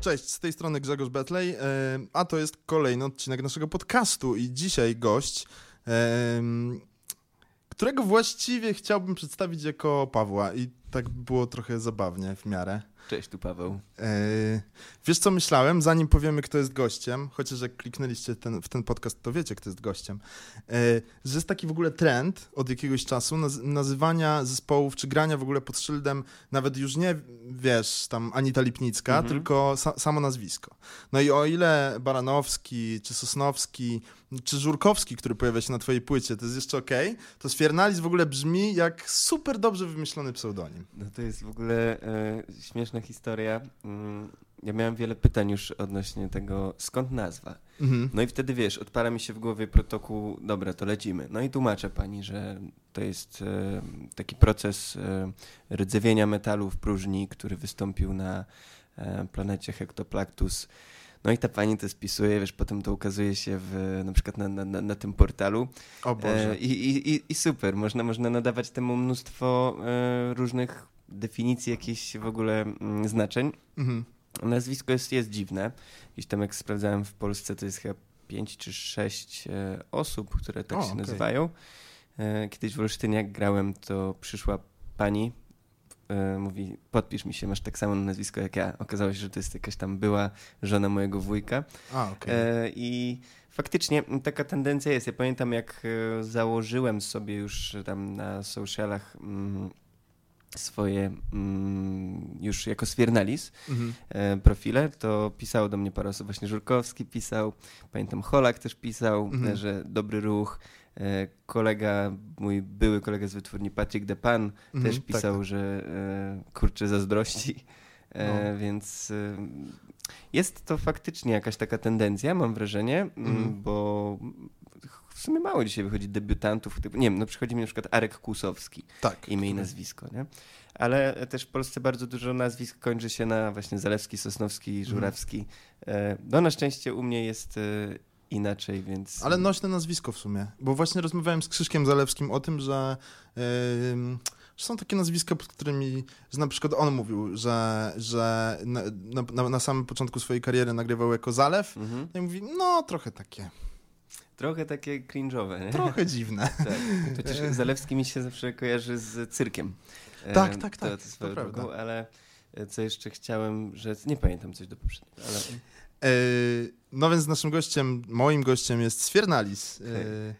Cześć, z tej strony Grzegorz Betlej, e, a to jest kolejny odcinek naszego podcastu i dzisiaj gość, e, którego właściwie chciałbym przedstawić jako Pawła i tak było trochę zabawnie w miarę. Cześć, tu Paweł. E, wiesz co myślałem, zanim powiemy kto jest gościem, chociaż jak kliknęliście ten, w ten podcast, to wiecie kto jest gościem, e, że jest taki w ogóle trend od jakiegoś czasu naz nazywania zespołów, czy grania w ogóle pod szyldem, nawet już nie, wiesz, tam Anita Lipnicka, mhm. tylko sa samo nazwisko. No i o ile Baranowski, czy Sosnowski, czy Żurkowski, który pojawia się na twojej płycie, to jest jeszcze okej, okay, to Sfiernalis w ogóle brzmi jak super dobrze wymyślony pseudonim. No to jest w ogóle e, śmieszna historia. Mm, ja miałem wiele pytań już odnośnie tego, skąd nazwa. Mhm. No i wtedy wiesz, odpala mi się w głowie protokół, dobra, to lecimy. No i tłumaczę pani, że to jest e, taki proces e, rdzewienia metalu w próżni, który wystąpił na e, planecie Hectoplactus no i ta pani to spisuje, wiesz, potem to ukazuje się w, na przykład na, na, na tym portalu. O Boże. E, i, i, I super, można, można nadawać temu mnóstwo e, różnych definicji, jakichś w ogóle mm, znaczeń. Mhm. Nazwisko jest, jest dziwne. Gdzieś tam jak sprawdzałem w Polsce, to jest chyba pięć czy sześć e, osób, które tak o, się okay. nazywają. E, kiedyś w Olsztynie jak grałem, to przyszła pani, E, mówi, podpisz mi się, masz tak samo nazwisko jak ja. Okazało się, że to jest jakaś tam była żona mojego wujka. A, okay. I faktycznie taka tendencja jest. Ja pamiętam, jak założyłem sobie już tam na socialach mm, swoje mm, już jako Sfiernalis mhm. E, profile, to pisało do mnie parę osób. Właśnie Żurkowski pisał, pamiętam Holak też pisał, mhm. że dobry ruch. E, kolega, mój były kolega z wytwórni Patrick Depan mm, też pisał, tak. że e, kurczę zazdrości, e, no. więc jest to faktycznie jakaś taka tendencja, mam wrażenie, mm. bo w sumie mało dzisiaj wychodzi debiutantów, typu, nie wiem, no przychodzi mi na przykład Arek Kłusowski, tak, imię i nazwisko, nie? Ale też w Polsce bardzo dużo nazwisk kończy się na właśnie Zalewski, Sosnowski, Żurawski. Mm. No na szczęście u mnie jest inaczej, więc... Ale nośne nazwisko w sumie, bo właśnie rozmawiałem z Krzyszkiem Zalewskim o tym, że, yy, są takie nazwiska, pod którymi, że na przykład on mówił, że, że na, na, na samym początku swojej kariery nagrywał jako Zalew mhm. no i mówi, no trochę takie... Trochę takie cringe'owe, nie? Trochę dziwne. tak. Chociaż Zalewski mi się zawsze kojarzy z cyrkiem. Tak, tak, tak. To, to, to prawda. Drogą, ale co jeszcze chciałem, że nie pamiętam coś do poprzedniego, ale... E, no więc naszym gościem, moim gościem jest Sfiernalis. E,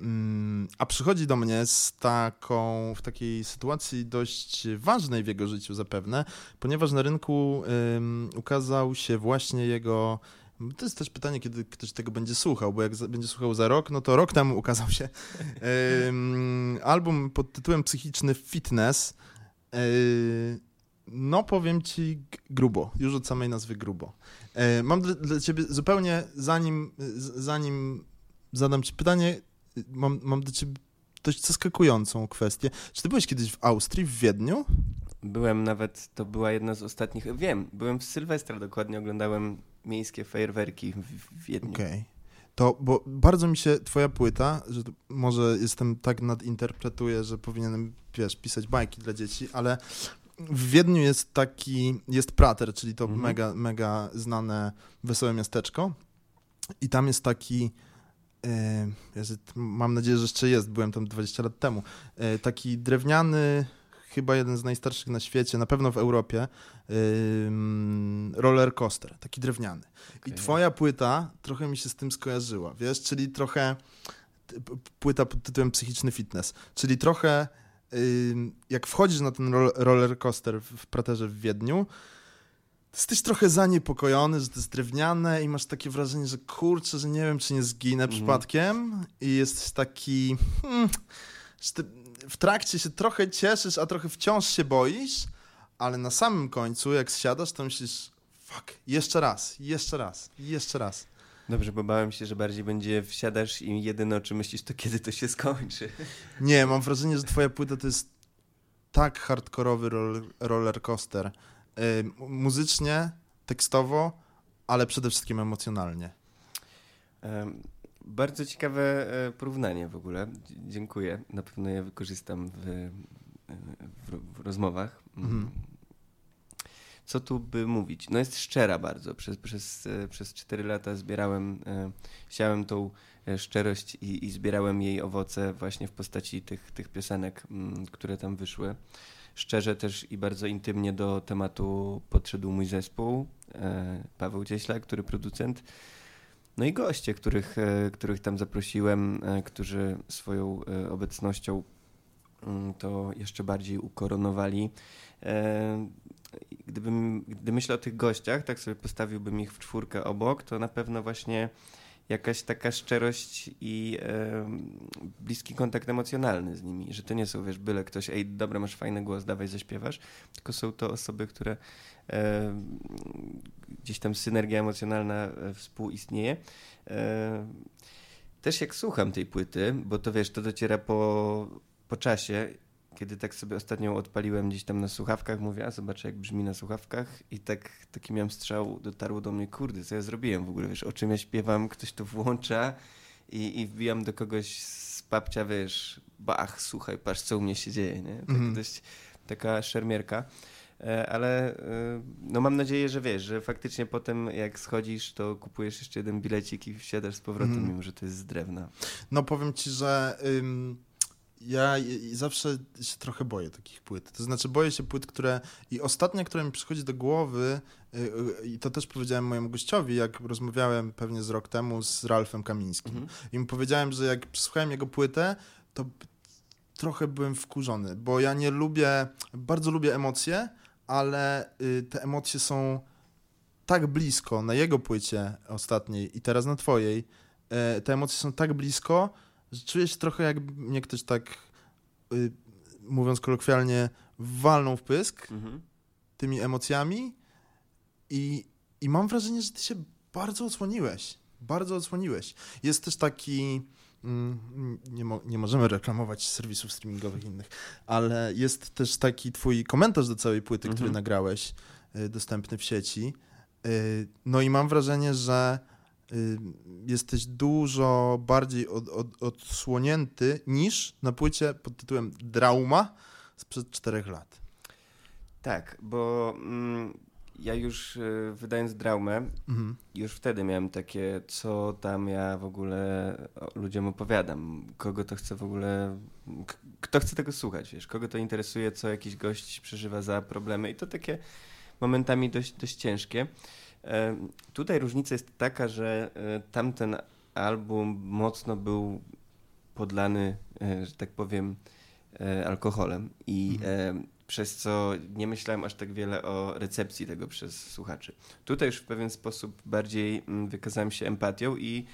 mm, a przychodzi do mnie z taką, w takiej sytuacji dość ważnej w jego życiu zapewne, ponieważ na rynku um, ukazał się właśnie jego to jest też pytanie, kiedy ktoś tego będzie słuchał, bo jak będzie słuchał za rok, no to rok temu ukazał się um, album pod tytułem Psychiczny Fitness. Um, no, powiem ci grubo, już od samej nazwy grubo. E, mam dla, dla ciebie zupełnie, zanim, zanim zadam ci pytanie, mam, mam do ciebie dość zaskakującą kwestię. Czy ty byłeś kiedyś w Austrii, w Wiedniu? Byłem nawet, to była jedna z ostatnich, wiem, byłem w Sylwestra dokładnie, oglądałem miejskie fajerwerki w, Wiedniu. Okej. Okay. To, bo bardzo mi się twoja płyta, że może jestem tak nadinterpretuję, że powinienem, wiesz, pisać bajki dla dzieci, ale w Wiedniu jest taki, jest Prater, czyli to mhm. mega, mega znane wesołe miasteczko i tam jest taki, e, mam nadzieję, że jeszcze jest, byłem tam 20 lat temu, e, taki drewniany, chyba jeden z najstarszych na świecie, na pewno w Europie, roller coaster, taki drewniany. Okay. I twoja płyta trochę mi się z tym skojarzyła, wiesz, czyli trochę płyta pod tytułem Psychiczny Fitness, czyli trochę jak wchodzisz na ten roller coaster w Praterze w Wiedniu, jesteś trochę zaniepokojony, że to jest drewniane i masz takie wrażenie, że kurczę, że nie wiem, czy nie zginę mm. przypadkiem i jesteś taki... Hmm, ty w trakcie się trochę cieszysz, a trochę wciąż się boisz, ale na samym końcu, jak zsiadasz, to myślisz, fuck, jeszcze raz, jeszcze raz, jeszcze raz. Dobrze, bo bałem się, że bardziej będzie wsiadasz i jedyne o czym myślisz, to kiedy to się skończy. Nie, mam wrażenie, że twoja płyta to jest tak hardkorowy roller, roller coaster. Yy, muzycznie, tekstowo, ale przede wszystkim emocjonalnie. Bardzo ciekawe e, porównanie w ogóle. Dziękuję. Na pewno je wykorzystam w, e, w, w rozmowach. Mm. Mhm. Co tu by mówić? No jest szczera bardzo. Przez, przez, e, przez 4 lata zbierałem, siałem tą szczerość i, i zbierałem jej owoce właśnie w postaci tych, tych piosenek, mm, które tam wyszły. Szczerze też i bardzo intymnie do tematu podszedł mój zespół, Paweł Cieśla, który producent no i goście, których, e, których tam zaprosiłem, e, którzy swoją e, obecnością mm, to jeszcze bardziej ukoronowali. Gdybym, gdy myślę o tych gościach, tak sobie postawiłbym ich w czwórkę obok, to na pewno właśnie jakaś taka szczerość i bliski kontakt emocjonalny z nimi, że to nie są, wiesz, byle ktoś, ej, dobra, masz fajny głos, dawaj, zaśpiewasz, tylko są to osoby, które gdzieś tam synergia emocjonalna e, współistnieje. Też jak słucham tej płyty, bo to wiesz, to dociera po, po czasie, kiedy tak sobie ostatnio odpaliłem gdzieś tam na słuchawkach, mówię, a zobaczę jak brzmi na słuchawkach i tak taki miałem strzał, dotarło do mnie, kurde, co ja zrobiłem w ogóle, wiesz, o czym ja śpiewam, ktoś to włącza i, i wbijam do kogoś z papcia, wiesz, bach, słuchaj, patrz co u mnie się dzieje, nie? Tak mm. dość taka szermierka. E, ale e, no mam nadzieję, że wiesz, że faktycznie potem jak schodzisz, to kupujesz jeszcze jeden bilecik i wsiadasz z powrotem, mm. mimo że to jest z drewna. No powiem ci, że ym, ja zawsze się trochę boję takich płyt. To znaczy boję się płyt, które... I ostatnia, która mi przychodzi do głowy, y, y, i to też powiedziałem mojemu gościowi, jak rozmawiałem pewnie z rok temu z Ralfem Kamińskim. Mhm. I mu powiedziałem, że jak przesłuchałem jego płytę, to trochę byłem wkurzony, bo ja nie lubię, bardzo lubię emocje, ale y, te emocje są tak blisko na jego płycie ostatniej i teraz na twojej. E, te emocje są tak blisko, że czuję się trochę jak mnie ktoś tak, y, mówiąc kolokwialnie, walnął w pysk mhm. tymi emocjami i, i mam wrażenie, że ty się bardzo odsłoniłeś. Bardzo odsłoniłeś. Jest też taki. Mm, nie, mo nie możemy reklamować serwisów streamingowych innych, ale jest też taki twój komentarz do całej płyty, mhm. który nagrałeś, y, dostępny w sieci. Y, no i mam wrażenie, że Y, jesteś dużo bardziej od, od, odsłonięty niż na płycie pod tytułem Drauma sprzed czterech lat. Tak, bo mm, ja już y, wydając Draumę, mhm. już wtedy miałem takie, co tam ja w ogóle ludziom opowiadam, kogo to chce w ogóle, kto chce tego słuchać, wiesz, kogo to interesuje, co jakiś gość przeżywa za problemy i to takie momentami dość, dość ciężkie. E, tutaj różnica jest taka, że e, tamten album mocno był podlany, e, że tak powiem, alkoholem i mhm. Przez co nie myślałem aż tak wiele o recepcji tego przez słuchaczy. Tutaj już w pewien sposób bardziej mm, wykazałem się empatią i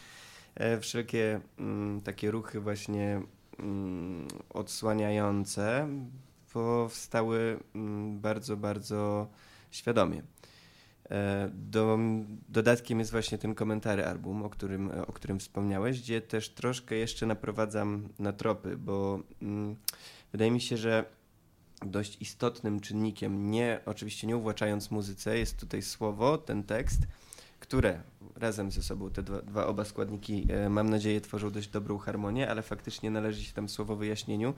wszelkie mm, takie ruchy właśnie mm, odsłaniające powstały bardzo, bardzo świadomie. E, do, dodatkiem jest właśnie ten komentary album, o którym, o którym wspomniałeś, gdzie też troszkę jeszcze naprowadzam na tropy, bo wydaje mi się, że dość istotnym czynnikiem, nie oczywiście nie uwłaczając muzyce, jest tutaj słowo, ten tekst, które razem ze sobą, te dwa, dwa oba składniki, e, mam nadzieję, tworzą dość dobrą harmonię, ale faktycznie należy się tam słowo wyjaśnieniu.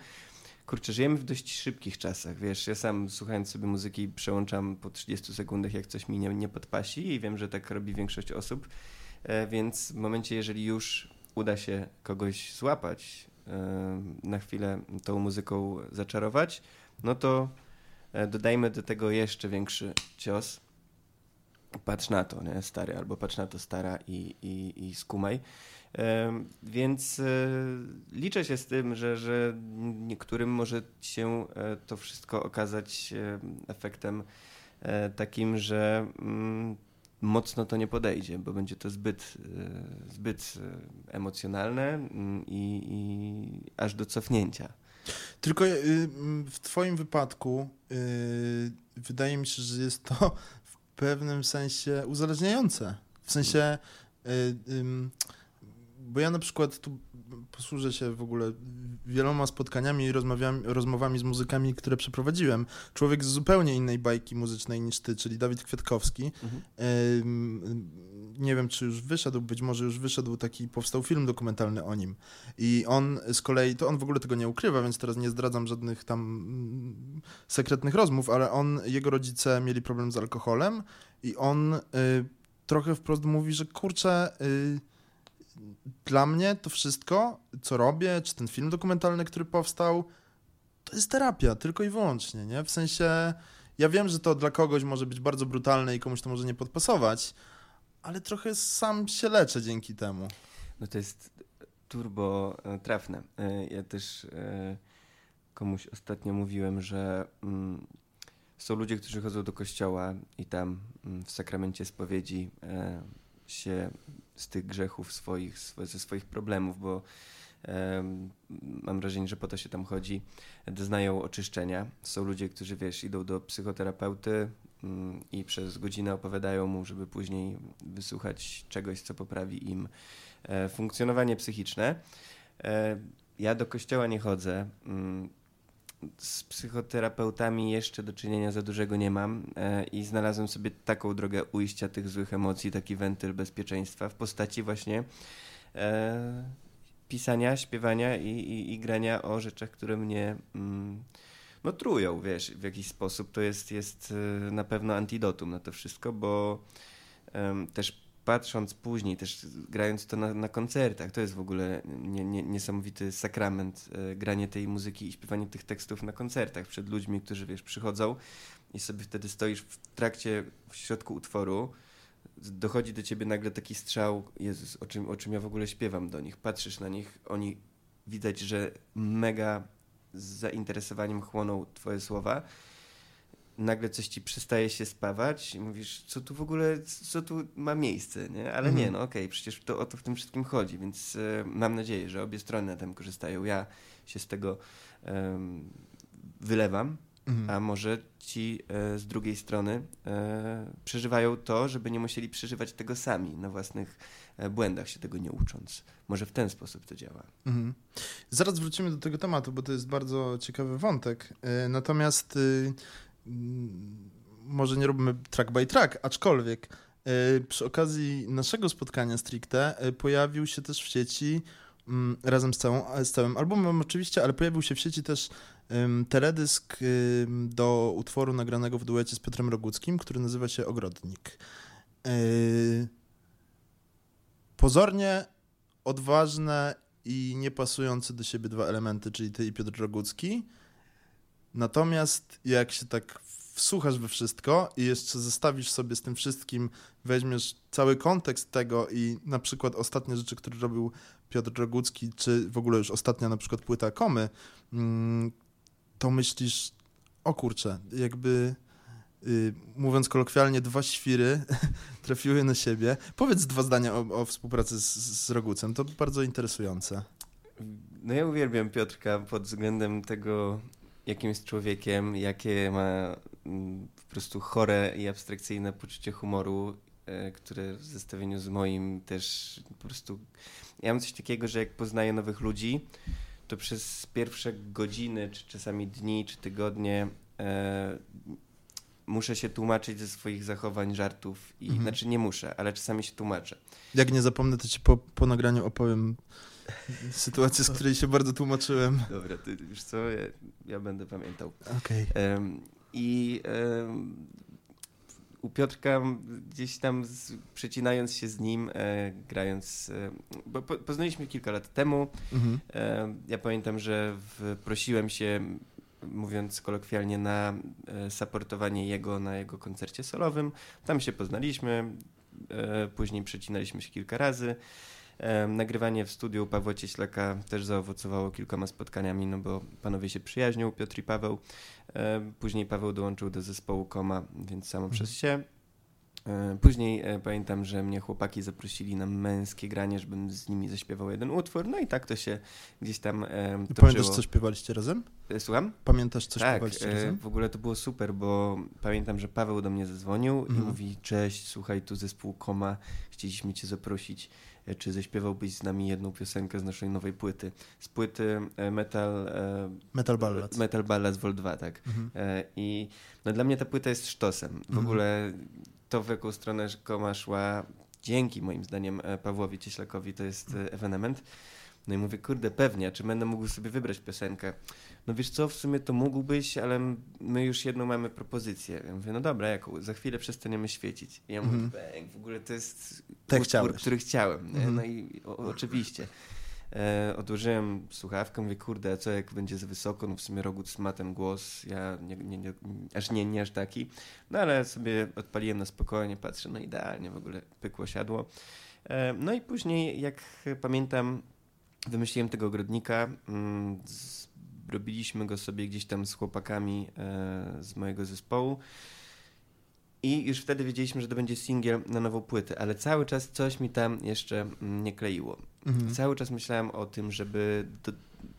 Kurczę, żyjemy w dość szybkich czasach, wiesz, ja sam słuchając sobie muzyki przełączam po 30 sekundach, jak coś mi nie, nie podpasi i wiem, że tak robi większość osób, e, więc w momencie, jeżeli już uda się kogoś złapać, na chwilę tą muzyką zaczarować, no to e, dodajmy do tego jeszcze większy cios. Patrz na to, nie, stary, albo patrz na to, stara i, i, i skumaj. Więc e, liczę się z tym, że, że niektórym może się e, to wszystko okazać e, efektem takim, że mm, mocno to nie podejdzie, bo będzie to zbyt, zbyt emocjonalne mm, i, i aż do cofnięcia. Tylko w Twoim wypadku wydaje mi się, że jest to w pewnym sensie uzależniające. W sensie bo ja na przykład tu posłużę się w ogóle wieloma spotkaniami i rozmowami z muzykami, które przeprowadziłem. Człowiek z zupełnie innej bajki muzycznej niż ty, czyli Dawid Kwiatkowski. Mhm. nie wiem, czy już wyszedł, być może już wyszedł taki, powstał film dokumentalny o nim. I on z kolei, to on w ogóle tego nie ukrywa, więc teraz nie zdradzam żadnych tam mm, sekretnych rozmów, ale on, jego rodzice mieli problem z alkoholem i on y, trochę wprost mówi, że kurczę, y, dla mnie to wszystko, co robię, czy ten film dokumentalny, który powstał, to jest terapia, tylko i wyłącznie, nie? W sensie, ja wiem, że to dla kogoś może być bardzo brutalne i komuś to może nie podpasować, ale trochę sam się leczę dzięki temu. No to jest turbo e, trafne. E, ja też e, komuś ostatnio mówiłem, że mm, są ludzie, którzy chodzą do kościoła i tam mm, w sakramencie spowiedzi się z tych grzechów swoich, ze swoich problemów, bo mam wrażenie, że po to się tam chodzi, doznają oczyszczenia. Są ludzie, którzy wiesz, idą do psychoterapeuty mm, i przez godzinę opowiadają mu, żeby później wysłuchać czegoś, co poprawi im e, funkcjonowanie psychiczne. E, ja do kościoła nie chodzę. Z psychoterapeutami jeszcze do czynienia za dużego nie mam e, i znalazłem sobie taką drogę ujścia tych złych emocji, taki wentyl bezpieczeństwa w postaci właśnie pisania, śpiewania i, i, i grania o rzeczach, które mnie mm, no, trują, wiesz, w jakiś sposób. To jest, jest y, na pewno antidotum na to wszystko, bo um, też patrząc później, też grając to na, na koncertach, to jest w ogóle nie, nie, niesamowity sakrament, e, granie tej muzyki i śpiewanie tych tekstów na koncertach przed ludźmi, którzy, wiesz, przychodzą i sobie wtedy stoisz w trakcie, w środku utworu, dochodzi do ciebie nagle taki strzał, Jezus, o czym, o czym ja w ogóle śpiewam do nich. Patrzysz na nich, oni widać, że mega z zainteresowaniem chłoną twoje słowa. Nagle coś ci przestaje się spawać i mówisz, co tu w ogóle, co tu ma miejsce, nie? Ale nie, mhm. no okej, okay, przecież to o to w tym wszystkim chodzi, więc y, mam nadzieję, że obie strony na tym korzystają. Ja się z tego y, wylewam, Mhm. A może ci e, z drugiej strony e, przeżywają to, żeby nie musieli przeżywać tego sami na własnych błędach, się tego nie ucząc. Może w ten sposób to działa. Mhm. Zaraz wrócimy do tego tematu, bo to jest bardzo ciekawy wątek. Natomiast y, może nie robimy track by track, aczkolwiek e, przy okazji naszego spotkania stricte e, pojawił się też w sieci mm, razem z, całą, z całym albumem oczywiście, ale pojawił się w sieci też teledysk do utworu nagranego w duecie z Piotrem Roguckim, który nazywa się Ogrodnik. E, pozornie odważne i niepasujące do siebie dwa elementy, czyli ty i Piotr Rogucki. Natomiast jak się tak wsłuchasz we wszystko i jeszcze zestawisz sobie z tym wszystkim, weźmiesz cały kontekst tego i na przykład ostatnie rzeczy, które robił Piotr Rogucki, czy w ogóle już ostatnia na przykład płyta Komy, mm, to myślisz, o kurczę, jakby yy, mówiąc kolokwialnie, dwa świry trafiły na siebie. Powiedz dwa zdania o, o współpracy z, z Rogucem, to bardzo interesujące. No ja uwielbiam Piotrka pod względem tego, jakim jest człowiekiem, jakie ma mm, po prostu chore i abstrakcyjne poczucie humoru, e, które w zestawieniu z moim też po prostu... Ja mam coś takiego, że jak poznaję nowych ludzi, to przez pierwsze godziny, czy czasami dni, czy tygodnie e, muszę się tłumaczyć ze swoich zachowań, żartów. I, mhm. Znaczy nie muszę, ale czasami się tłumaczę. Jak nie zapomnę, to ci po, po nagraniu opowiem sytuację, z której się bardzo tłumaczyłem. Dobra, ty już co, ja, ja będę pamiętał. Okej. Okay. I u Piotrka gdzieś tam z, przecinając się z nim, e, grając, e, bo po, poznaliśmy kilka lat temu. Mhm. E, ja pamiętam, że w, prosiłem się, mówiąc kolokwialnie, na e, supportowanie jego na jego koncercie solowym. Tam się poznaliśmy, e, później przecinaliśmy się kilka razy. Nagrywanie w studiu Pawła Cieślaka też zaowocowało kilkoma spotkaniami, no bo panowie się przyjaźnią, Piotr i Paweł. Później Paweł dołączył do zespołu Koma, więc samo mhm. przez się. Później e, pamiętam, że mnie chłopaki zaprosili na męskie granie, żebym z nimi zaśpiewał jeden utwór, no i tak to się gdzieś tam e, toczyło. Pamiętasz, co śpiewaliście razem? E, słucham? Pamiętasz, co tak, śpiewaliście razem? w ogóle to było super, bo pamiętam, że Paweł do mnie zadzwonił mhm. i mówi, cześć, słuchaj, tu zespół Koma, chcieliśmy cię zaprosić E, czy zaśpiewałbyś z nami jedną piosenkę z naszej nowej płyty. Z płyty e, Metal... E, Metal Ballads. Metal Ballads Vol 2, tak. Mhm. I no, dla mnie ta płyta jest sztosem. W mhm. ogóle to, w jaką stronę Koma szła, dzięki moim zdaniem Pawłowi Cieślakowi to jest ewenement. No i mówię, kurde, pewnie, czy będę mógł sobie wybrać piosenkę? No wiesz co, w sumie to mógłbyś, ale my już jedną mamy propozycję. Ja mówię, no dobra, jaką? Za chwilę przestaniemy świecić. I ja mówię, mm w ogóle to jest tak utwór, który chciałem. Mm. No i o, oczywiście. E, odłożyłem słuchawkę, mówię, kurde, co jak będzie za wysoko, no w sumie Rogut ma ten głos, ja nie, nie, nie, aż nie, nie aż taki. No ale sobie odpaliłem na spokojnie, patrzę, no idealnie w ogóle pykło, siadło. E, no i później, jak pamiętam, wymyśliłem tego ogrodnika, mm, robiliśmy go sobie gdzieś tam z chłopakami e, z mojego zespołu. I już wtedy wiedzieliśmy, że to będzie singiel na nową płytę, ale cały czas coś mi tam jeszcze mm, nie kleiło. Mhm. Cały czas myślałem o tym, żeby do,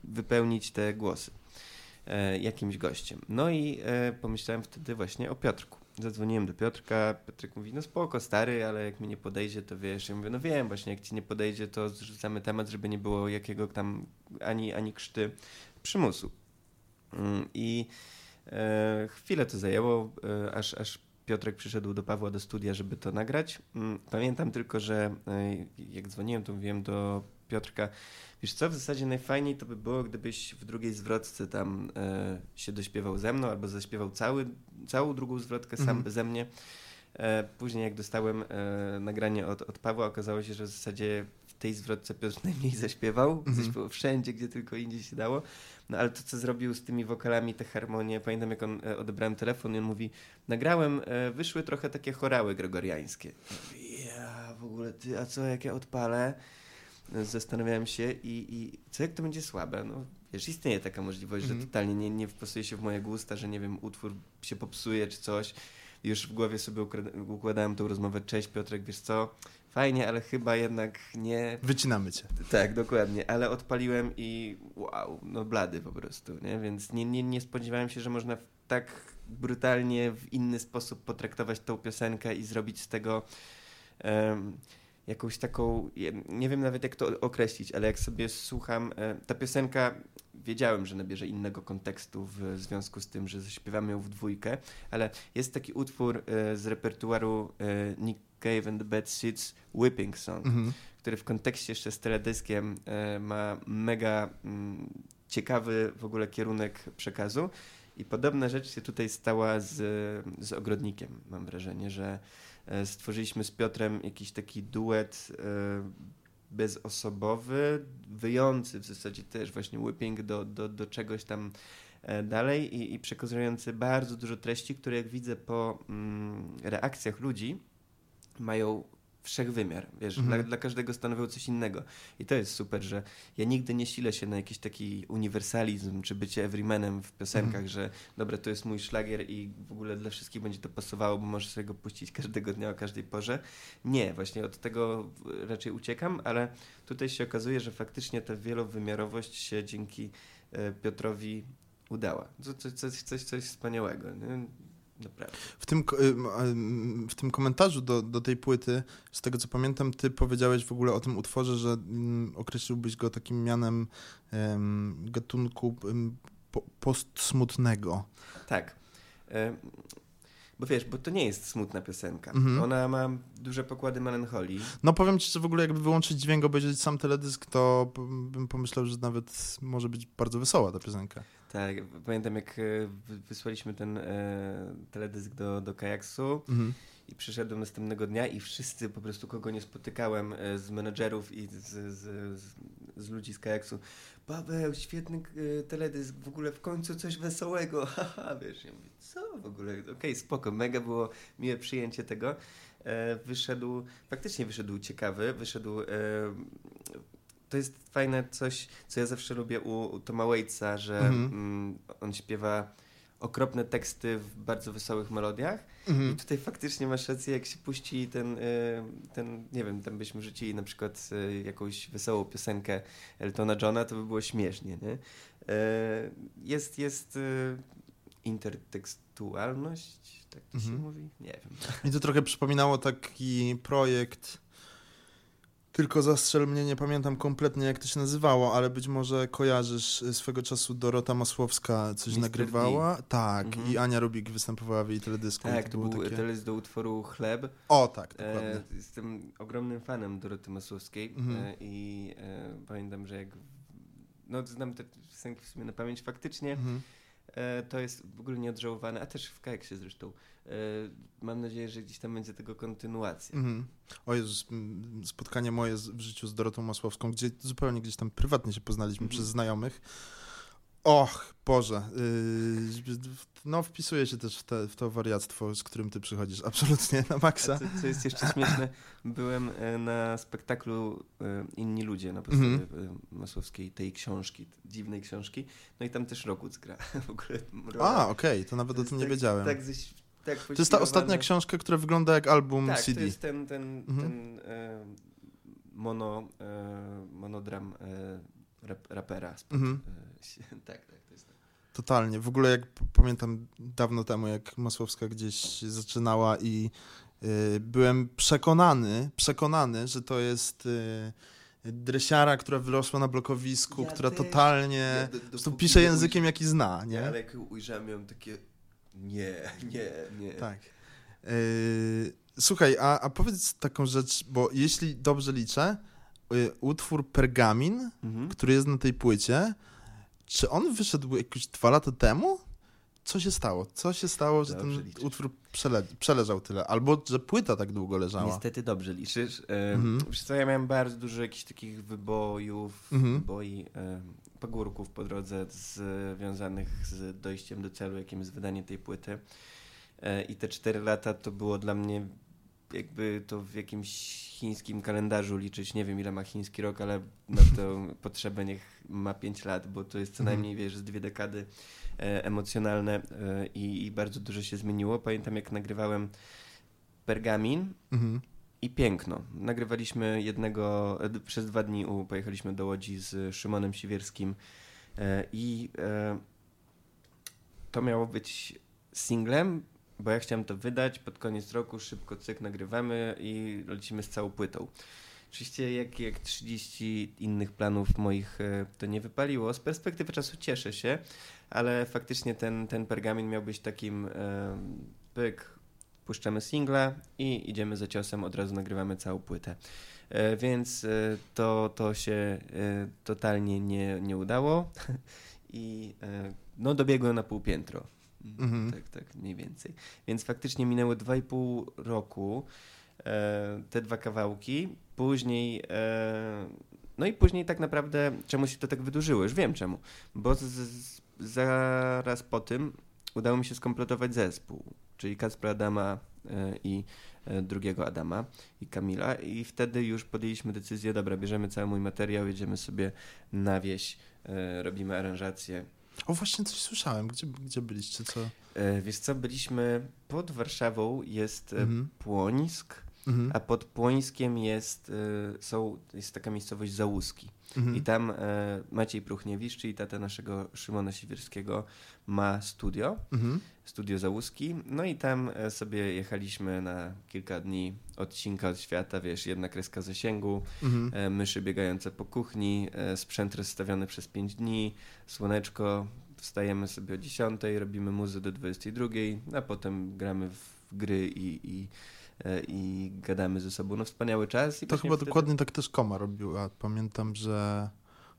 wypełnić te głosy e, jakimś gościem. No i e, pomyślałem wtedy właśnie o Piotrku. Zadzwoniłem do Piotrka, Piotrek mówi, no spoko, stary, ale jak mi nie podejdzie, to wiesz. Ja mówię, no wiem, właśnie jak ci nie podejdzie, to zrzucamy temat, żeby nie było jakiego tam ani, ani krzty przymusu. Mm, I e, chwilę to zajęło, e, aż, aż Piotrek przyszedł do Pawła do studia, żeby to nagrać. Mm, pamiętam tylko, że e, jak dzwoniłem, to mówiłem do Piotrka, wiesz co, w zasadzie najfajniej to by było, gdybyś w drugiej zwrotce tam e, się dośpiewał ze mną, albo zaśpiewał cały, całą drugą zwrotkę sam mhm. beze mnie. E, później jak dostałem e, nagranie od, od Pawła, okazało się, że w zasadzie tej zwrotce Piotr najmniej zaśpiewał. Mhm. Zaśpiewał wszędzie, gdzie tylko indziej się dało. No ale to, co zrobił z tymi wokalami, te harmonie, pamiętam jak on, e, odebrałem telefon i on mówi, nagrałem, e, wyszły trochę takie chorały gregoriańskie. Ja w ogóle, ty, a co jak ja odpalę? Zastanawiałem się i, i co jak to będzie słabe? No wiesz, istnieje taka możliwość, że mhm. totalnie nie, nie wpasuje się w moje gusta, że nie wiem, utwór się popsuje czy coś. Już w głowie sobie układałem tą rozmowę, cześć Piotrek, wiesz co, fajnie, ale chyba jednak nie... Wycinamy cię. Tak, dokładnie, ale odpaliłem i wow, no blady po prostu, nie? Więc nie, nie, nie spodziewałem się, że można tak brutalnie w inny sposób potraktować tą piosenkę i zrobić z tego um, jakąś taką, nie wiem nawet jak to określić, ale jak sobie słucham, e, ta piosenka wiedziałem, że nabierze innego kontekstu w związku z tym, że zaśpiewamy ją w dwójkę, ale jest taki utwór e, z repertuaru e, Nick Cave and the Bad Seeds Whipping Song, mhm. który w kontekście jeszcze z teledyskiem ma mega mm, ciekawy w ogóle kierunek przekazu i podobna rzecz się tutaj stała z, z Ogrodnikiem, mam wrażenie, że E, stworzyliśmy z Piotrem jakiś taki duet e, bezosobowy, wyjący w zasadzie też właśnie whipping do, do, do czegoś tam e, dalej i, i przekazujący bardzo dużo treści, które jak widzę po mm, reakcjach ludzi mają wszechwymiar, wiesz, mhm. dla, dla, każdego stanowił coś innego. I to jest super, że ja nigdy nie silę się na jakiś taki uniwersalizm, czy bycie everymanem w piosenkach, mhm. że dobra, to jest mój szlagier i w ogóle dla wszystkich będzie to pasowało, bo możesz sobie go puścić każdego dnia o każdej porze. Nie, właśnie od tego raczej uciekam, ale tutaj się okazuje, że faktycznie ta wielowymiarowość się dzięki e, Piotrowi udała. Coś, coś, coś, coś wspaniałego. Nie? Naprawdę. W tym, w tym komentarzu do, do tej płyty, z tego co pamiętam, ty powiedziałeś w ogóle o tym utworze, że mm, określiłbyś go takim mianem gatunku postsmutnego. Tak. Bo wiesz, bo to nie jest smutna piosenka. Mhm. Ona ma duże pokłady melancholii. No powiem ci, że w ogóle jakby wyłączyć dźwięk, obejrzeć sam teledysk, to bym pomyślał, że nawet może być bardzo wesoła ta piosenka. Tak, pamiętam jak e, wysłaliśmy ten e, teledysk do, do Kajaksu mhm. i przyszedłem następnego dnia i wszyscy po prostu, kogo nie spotykałem e, z menedżerów i z, z, z, z ludzi z Kajaksu, Paweł, świetny e, teledysk, w ogóle w końcu coś wesołego, haha, wiesz, ja mówię, co w ogóle, okej, okay, spoko, mega było miłe przyjęcie tego. E, wyszedł, faktycznie wyszedł ciekawy, wyszedł e, to jest fajne coś, co ja zawsze lubię u, Toma Waitsa, że mhm. mm, on śpiewa okropne teksty w bardzo wesołych melodiach mhm. i tutaj faktycznie masz rację, jak się puści ten, y, ten nie wiem, tam byśmy rzucili na przykład y, jakąś wesołą piosenkę Eltona Johna, to by było śmiesznie, nie? Y, jest, jest intertekstualność, tak to mhm. się mówi? Nie wiem. Mi to trochę przypominało taki projekt Tylko zastrzel mnie, nie pamiętam kompletnie jak to się nazywało, ale być może kojarzysz y, swego czasu Dorota Masłowska coś Mr. nagrywała. Tak, Mhm. i Ania Rubik występowała w jej teledysku. Tak, to był takie- teledysk do utworu Chleb. O, tak, dokładnie. E, jestem ogromnym fanem Doroty Masłowskiej Mhm. e, i e, pamiętam, że jak no znam te piosenki w sumie na pamięć faktycznie, Mhm. E, to jest w ogóle nieodżałowane, a też w Kajeksie zresztą. E, mam nadzieję, że gdzieś tam będzie tego kontynuacja. Mhm. O Jezus, spotkanie moje w życiu z Dorotą Masłowską, gdzie zupełnie gdzieś tam prywatnie się poznaliśmy Mhm. przez znajomych. Och, Boże. Yy, no, wpisuje się też w, te, w to wariactwo, z którym ty przychodzisz. Absolutnie, na maksa. co, co jest jeszcze śmieszne, byłem e, na spektaklu e, Inni Ludzie na podstawie Mhm. e, Masłowskiej, tej książki, dziwnej książki. No i tam też Roguc gra w ogóle. A, okej, to nawet To o tym nie tak- wiedziałem. Tak, ześ, tak to jest ta ostatnia książka, która wygląda jak album Tak, CD. to jest ten, ten, Mhm. ten e, mono, e, monodram e, rap, rapera. Spod, Mhm. e, tak, tak, to jest to. Totalnie. W ogóle jak pamiętam dawno temu, jak Masłowska gdzieś zaczynała i y, byłem przekonany, przekonany, że to jest y, dresiara, która wyrosła na blokowisku, Ja która też. totalnie do- po prostu dopóki pisze językiem, jaki zna, nie? Ale jak ujrzałem ją takie nie, nie, nie. Tak. Y, słuchaj, a, a powiedz taką rzecz, bo jeśli dobrze liczę, utwór Pergamin, Mhm. który jest na tej płycie, czy on wyszedł jakieś dwa lata temu? Co się stało? Co się stało, że Dobrze ten liczysz. utwór przele przeleżał tyle? Albo, że płyta tak długo leżała? Niestety dobrze liczysz. E, Mhm. Wiesz co, ja miałem bardzo dużo jakichś takich wybojów, Mhm. wyboi, e, pagórków po drodze związanych z dojściem do celu, jakim jest wydanie tej płyty. I te cztery lata to było dla mnie jakby to w jakimś chińskim kalendarzu liczyć. Nie wiem ile ma chiński rok, ale na tę potrzebę niech ma pięć lat, bo to jest co Mhm. najmniej, wiesz, z dwie dekady e, emocjonalne e, i, i bardzo dużo się zmieniło. Pamiętam jak nagrywałem Pergamin, Mhm. i piękno. Nagrywaliśmy jednego, e, przez dwa dni u, pojechaliśmy do Łodzi z Szymonem Siwierskim e, i e, to miało być singlem, bo ja chciałem to wydać pod koniec roku, szybko cyk nagrywamy i lecimy z całą płytą. Oczywiście jak, jak 30 innych planów moich e, to nie wypaliło. Z perspektywy czasu cieszę się, ale faktycznie ten, ten pergamin miał być takim e, pyk, puszczamy singla i idziemy za ciosem, od razu nagrywamy całą płytę. E, Więc e, to, to się e, totalnie nie, nie udało i e, no dobiegłem na pół piętro. Mhm. Tak, tak, mniej więcej. Więc faktycznie minęły 2,5 roku e, te dwa kawałki. Później, e, no i później tak naprawdę czemu się to tak wydłużyło? Już wiem czemu. Bo z, z, zaraz po tym udało mi się skompletować zespół, czyli Kacpra Adama e, i e, drugiego Adama i Kamila i wtedy już podjęliśmy decyzję, dobra, bierzemy cały mój materiał, jedziemy sobie na wieś, e, robimy aranżację, O, właśnie coś słyszałem. Gdzie, gdzie byliście? Co? E, Wiesz co, byliśmy pod Warszawą jest e, Mhm. Płońsk, Mhm. a pod Płońskiem jest, e, są, jest taka miejscowość Załuski. Mhm. I tam e, Maciej Pruchniewicz, czyli tata naszego Szymona Siwierskiego, ma studio, Mhm. studio Załuski. No i tam e, sobie jechaliśmy na kilka dni odcinka od świata, wiesz, jedna kreska zasięgu, Mhm. e, myszy biegające po kuchni, sprzęt rozstawiony przez 5 dni, słoneczko, wstajemy sobie o 10, robimy muzę do 22, a potem gramy w gry i, i, i gadamy ze sobą. No wspaniały czas. I To chyba wtedy- dokładnie tak też Koma robiła. Pamiętam, że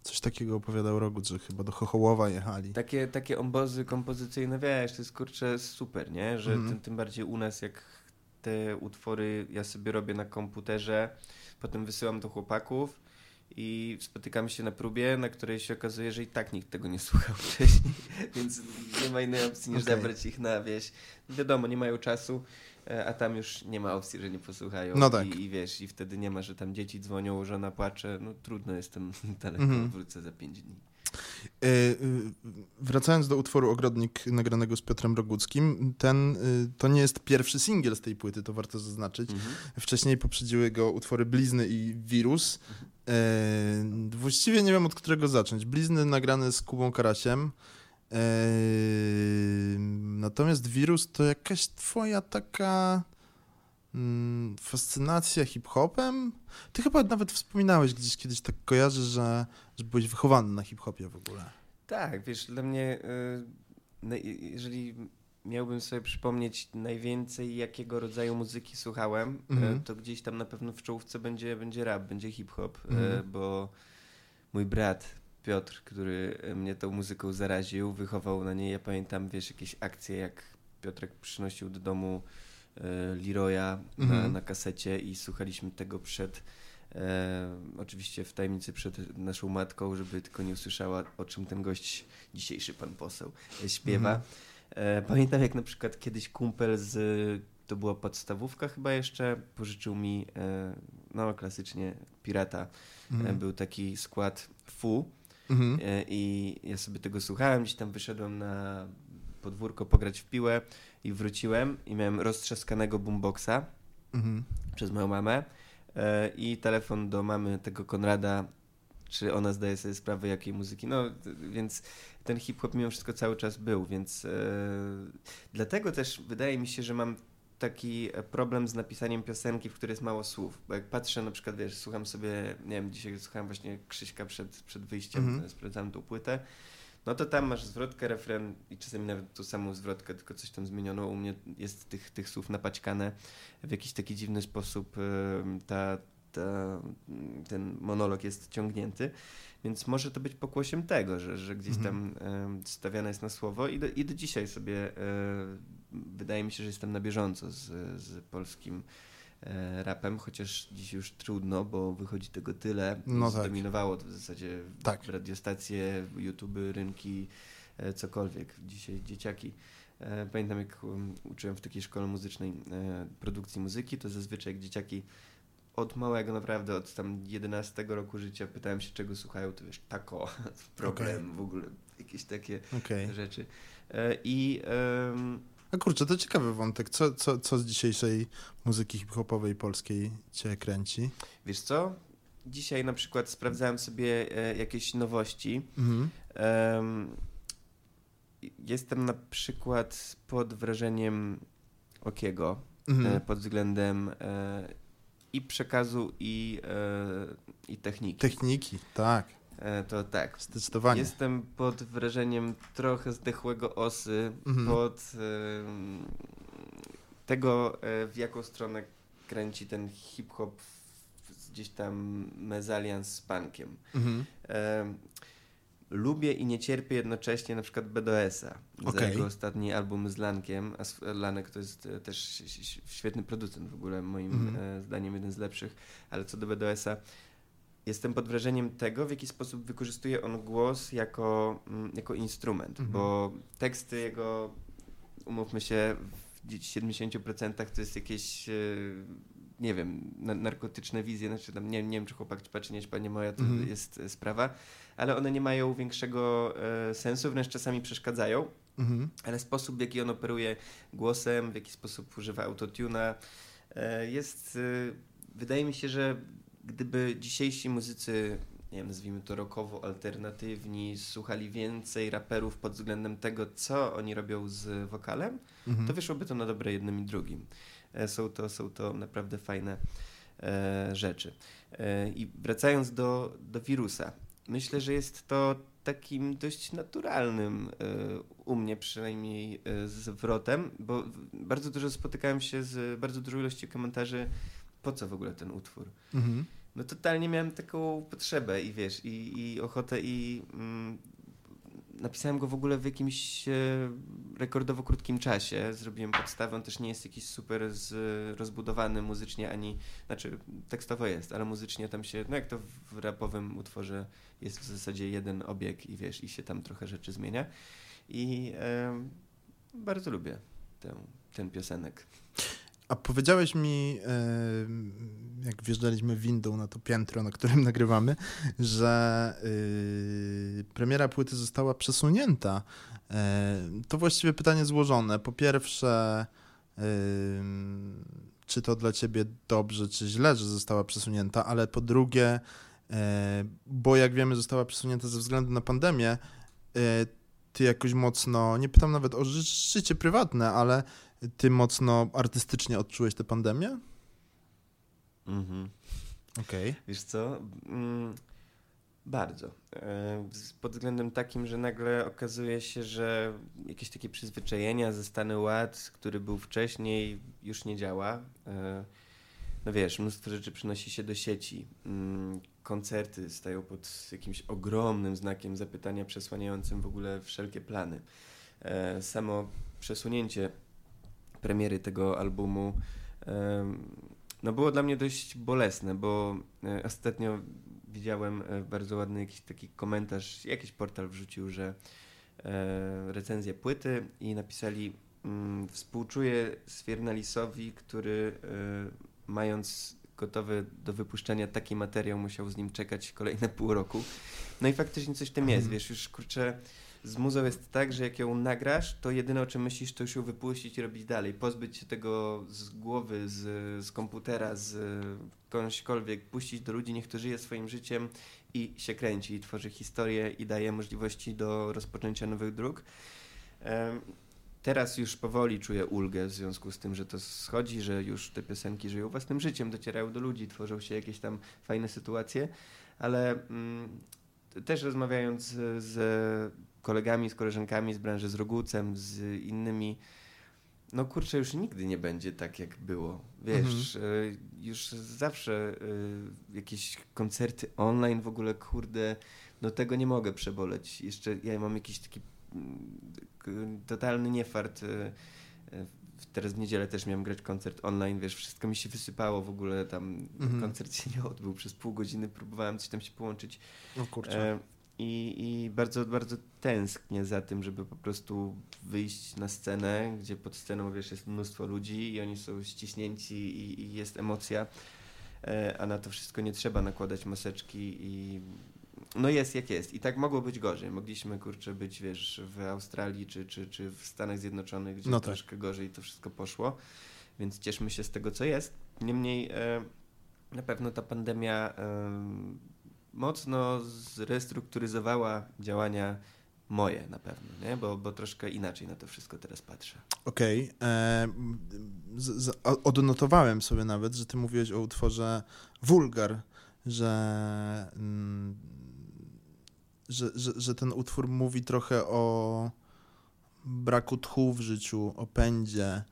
coś takiego opowiadał Rogut, że chyba do Chochołowa jechali. Takie, takie obozy kompozycyjne, wiesz, to jest kurczę super, nie? Że Mhm. tym, tym bardziej u nas, jak te utwory ja sobie robię na komputerze, potem wysyłam do chłopaków i spotykamy się na próbie, na której się okazuje, że i tak nikt tego nie słuchał wcześniej, więc nie ma innej opcji niż Okej. zabrać ich na wieś. Wiadomo, nie mają czasu, e, a tam już nie ma opcji, że nie posłuchają. No tak. I, I wiesz, i wtedy nie ma, że tam dzieci dzwonią, żona płacze, no trudno jestem daleko, Mhm. wrócę za pięć dni. Y, y, Wracając do utworu Ogrodnik nagranego z Piotrem Roguckim, ten to nie jest pierwszy singiel z tej płyty, to warto zaznaczyć. Mhm. Wcześniej poprzedziły go utwory Blizny i Wirus. E, właściwie nie wiem od którego zacząć. Blizny nagrane z Kubą Karasiem. E, natomiast Wirus to jakaś twoja taka mm, fascynacja hip-hopem. Ty chyba nawet wspominałeś gdzieś kiedyś, tak kojarzy, że, że byłeś wychowany na hip-hopie w ogóle. Tak, wiesz, dla mnie, y, jeżeli miałbym sobie przypomnieć najwięcej jakiego rodzaju muzyki słuchałem, mm. to gdzieś tam na pewno w czołówce będzie, będzie rap, będzie hip-hop, mm. bo mój brat Piotr, który mnie tą muzyką zaraził, wychował na niej. Ja pamiętam, wiesz, jakieś akcje, jak Piotrek przynosił do domu e, Leroya na, mhm. na kasecie i słuchaliśmy tego przed, e, oczywiście w tajemnicy przed naszą matką, żeby tylko nie usłyszała, o czym ten gość, dzisiejszy pan poseł, e, śpiewa. Mhm. E, pamiętam, jak na przykład kiedyś kumpel z, to była podstawówka chyba jeszcze, pożyczył mi, e, no klasycznie, Pirata. E, mhm. Był taki skład FU Mhm. E, I ja sobie tego słuchałem, gdzieś tam wyszedłem na podwórko pograć w piłę i wróciłem i miałem roztrzaskanego boomboxa mhm. przez moją mamę e, i telefon do mamy tego Konrada, czy ona zdaje sobie sprawę jakiej muzyki, no więc ten hip-hop mimo wszystko cały czas był, więc e, dlatego też wydaje mi się, że mam taki problem z napisaniem piosenki, w której jest mało słów. Bo jak patrzę, na przykład, wiesz, słucham sobie, nie wiem, dzisiaj słuchałem właśnie Krzyśka przed, przed wyjściem, mm -hmm. sprawdzałem tą płytę, no to tam masz zwrotkę, refren i czasami nawet tą samą zwrotkę, tylko coś tam zmieniono. U mnie jest tych, tych słów napaćkane w jakiś taki dziwny sposób. Ta, ta, ten monolog jest ciągnięty, więc może to być pokłosiem tego, że, że gdzieś tam mhm. stawiane jest na słowo i do, i do dzisiaj sobie e, wydaje mi się, że jestem na bieżąco z, z polskim e, rapem, chociaż dziś już trudno, bo wychodzi tego tyle. No tak. Zdominowało to w zasadzie tak. radiostacje, YouTube, rynki, e, cokolwiek. Dzisiaj dzieciaki. E, pamiętam, jak um, uczyłem w takiej szkole muzycznej produkcji muzyki, to zazwyczaj jak dzieciaki od małego naprawdę, od tam 11 roku życia pytałem się, czego słuchają, to wiesz, tako, problem, okay. w ogóle jakieś takie okay. rzeczy. I um, a kurczę, to ciekawy wątek. Co, co, co z dzisiejszej muzyki hip-hopowej polskiej cię kręci? Wiesz co? Dzisiaj na przykład sprawdzałem sobie e, jakieś nowości. Mhm. Um, jestem na przykład pod wrażeniem Okiego mhm. e, pod względem e, i przekazu i, i techniki. Techniki, tak. E, to tak. Zdecydowanie. Jestem pod wrażeniem trochę zdechłego osy, mhm. pod tego, e, w jaką stronę kręci ten hip-hop gdzieś tam mezalians z punkiem. Mhm. E, lubię i nie cierpię jednocześnie na przykład BDS-a okay. za jego ostatni album z Lankiem, a Lanek to jest też świetny producent w ogóle, moim mhm. zdaniem jeden z lepszych, ale co do BDS-a, jestem pod wrażeniem tego, w jaki sposób wykorzystuje on głos jako, mm, jako instrument, mhm. bo teksty jego, umówmy się, w 70% to jest jakieś, e, nie wiem, narkotyczne wizje, znaczy tam nie, nie wiem, czy chłopak ćpa, czy nie ćpa, nie moja to mhm. jest e, sprawa, ale one nie mają większego e, sensu, wręcz czasami przeszkadzają, mhm. ale sposób, w jaki on operuje głosem, w jaki sposób używa autotuna, jest, wydaje mi się, że gdyby dzisiejsi muzycy, nie wiem, nazwijmy to rockowo alternatywni, słuchali więcej raperów pod względem tego, co oni robią z wokalem, mhm. to wyszłoby to na dobre jednym i drugim. E, są to, są to naprawdę fajne e, rzeczy. E, I wracając do, do wirusa, myślę, że jest to takim dość naturalnym e, u mnie przynajmniej e, zwrotem, bo bardzo dużo spotykałem się z bardzo dużą ilością komentarzy po co w ogóle ten utwór? Mhm. No totalnie miałem taką potrzebę i wiesz, i, i ochotę i mm, napisałem go w ogóle w jakimś e, rekordowo krótkim czasie. Zrobiłem podstawę, on też nie jest jakiś super z, rozbudowany muzycznie, ani, znaczy tekstowo jest, ale muzycznie tam się, no jak to w rapowym utworze jest w zasadzie jeden obieg i wiesz, i się tam trochę rzeczy zmienia. I e, bardzo lubię tę, ten piosenek. A powiedziałeś mi, jak wjeżdżaliśmy windą na to piętro, na którym nagrywamy, że y, premiera płyty została przesunięta. E, to właściwie pytanie złożone. Po pierwsze, czy to dla ciebie dobrze, czy źle, że została przesunięta, ale po drugie, e, bo jak wiemy, została przesunięta ze względu na pandemię, e, ty jakoś mocno, nie pytam nawet o ży życie prywatne, ale ty mocno artystycznie odczułeś tę pandemię? Mhm. Okej. Wiesz co? Mm, bardzo. E, Pod względem takim, że nagle okazuje się, że jakieś takie przyzwyczajenia ze stany ład, który był wcześniej, już nie działa. E, No wiesz, mnóstwo rzeczy przynosi się do sieci. Mm, Koncerty stają pod jakimś ogromnym znakiem zapytania, przesłaniającym w ogóle wszelkie plany. E, Samo przesunięcie premiery tego albumu no było dla mnie dość bolesne, bo e, ostatnio widziałem e, bardzo ładny jakiś taki komentarz, jakiś portal wrzucił, że e, recenzja płyty i napisali mm, współczuję Swiernalisowi, który mając gotowy do wypuszczenia taki materiał musiał z nim czekać kolejne pół roku. No i faktycznie coś w tym jest, Mhm. wiesz, już kurczę z muzą jest tak, że jak ją nagrasz, to jedyne o czym myślisz, to już ją wypuścić i robić dalej. Pozbyć się tego z głowy, z, z komputera, z kogośkolwiek, puścić do ludzi, niech to żyje swoim życiem i się kręci, i tworzy historię i daje możliwości do rozpoczęcia nowych dróg. Teraz już powoli czuję ulgę w związku z tym, że to schodzi, że już te piosenki żyją własnym życiem, docierają do ludzi, tworzą się jakieś tam fajne sytuacje, ale mm, też rozmawiając z kolegami, z koleżankami z branży, z Rogucem, z innymi, no kurczę, już nigdy nie będzie tak, jak było. Wiesz, y, już zawsze y, jakieś koncerty online w ogóle, kurde, no tego nie mogę przeboleć. Jeszcze ja mam jakiś taki mm, totalny niefart. y, y, Teraz w niedzielę też miałem grać koncert online, wiesz, wszystko mi się wysypało w ogóle, tam Mhm. koncert się nie odbył przez pół godziny, próbowałem coś tam się połączyć. No kurczę. E, I, I bardzo, bardzo tęsknię za tym, żeby po prostu wyjść na scenę, gdzie pod sceną wiesz, jest mnóstwo ludzi i oni są ściśnięci i, i jest emocja, e, a na to wszystko nie trzeba nakładać maseczki i no jest jak jest. I tak mogło być gorzej. Mogliśmy kurczę być, wiesz, w Australii czy, czy, czy w Stanach Zjednoczonych, gdzie No tak. troszkę gorzej to wszystko poszło, więc cieszmy się z tego, co jest. Niemniej e, na pewno ta pandemia em, mocno zrestrukturyzowała działania moje na pewno, nie? Bo, bo troszkę inaczej na to wszystko teraz patrzę. Okej. e, z- z- o- Odnotowałem sobie nawet, że ty mówiłeś o utworze Wulgar, że, mm, że, że, że ten utwór mówi trochę o braku tchu w życiu, o pędzie,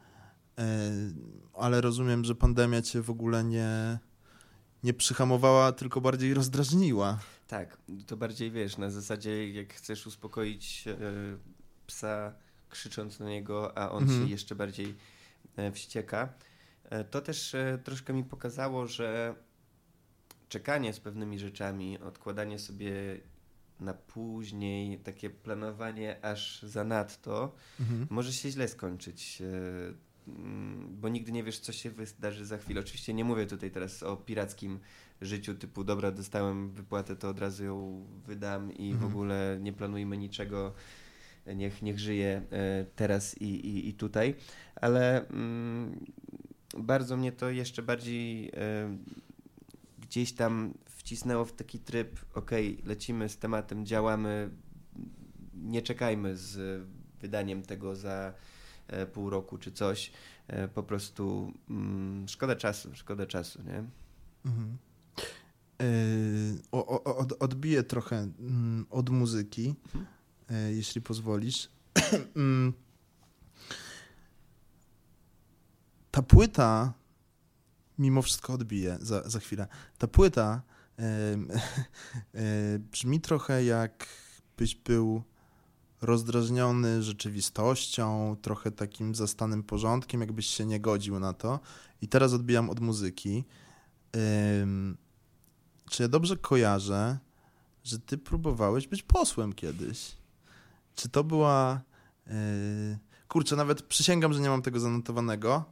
ale rozumiem, że pandemia cię w ogóle nie, nie przyhamowała, tylko bardziej rozdrażniła. Tak, to bardziej wiesz, na zasadzie jak chcesz uspokoić e, psa krzycząc na niego, a on Mhm. się jeszcze bardziej e, wścieka. E, to też troszkę mi pokazało, że czekanie z pewnymi rzeczami, odkładanie sobie na później, takie planowanie aż zanadto, Mhm. może się źle skończyć, bo nigdy nie wiesz, co się wydarzy za chwilę. Oczywiście nie mówię tutaj teraz o pirackim życiu, typu dobra, dostałem wypłatę, to od razu ją wydam i w Mhm. ogóle nie planujmy niczego, niech, niech żyje e, teraz i, i, i tutaj, ale mm, bardzo mnie to jeszcze bardziej e, gdzieś tam wcisnęło w taki tryb, okej, lecimy z tematem, działamy, nie czekajmy z wydaniem tego za pół roku czy coś. E, po prostu mm, szkoda czasu, szkoda czasu, nie? Mhm. Yy, o, o, od, odbiję trochę mm, od muzyki, Mhm. yy, jeśli pozwolisz. Mm. Ta płyta, mimo wszystko odbije za, za chwilę. Ta płyta yy, brzmi trochę jakbyś był rozdrażniony rzeczywistością, trochę takim zastanym porządkiem, jakbyś się nie godził na to. I teraz odbijam od muzyki. Czy ja dobrze kojarzę, że ty próbowałeś być posłem kiedyś? Czy to była. Yy, kurczę, nawet przysięgam, że nie mam tego zanotowanego.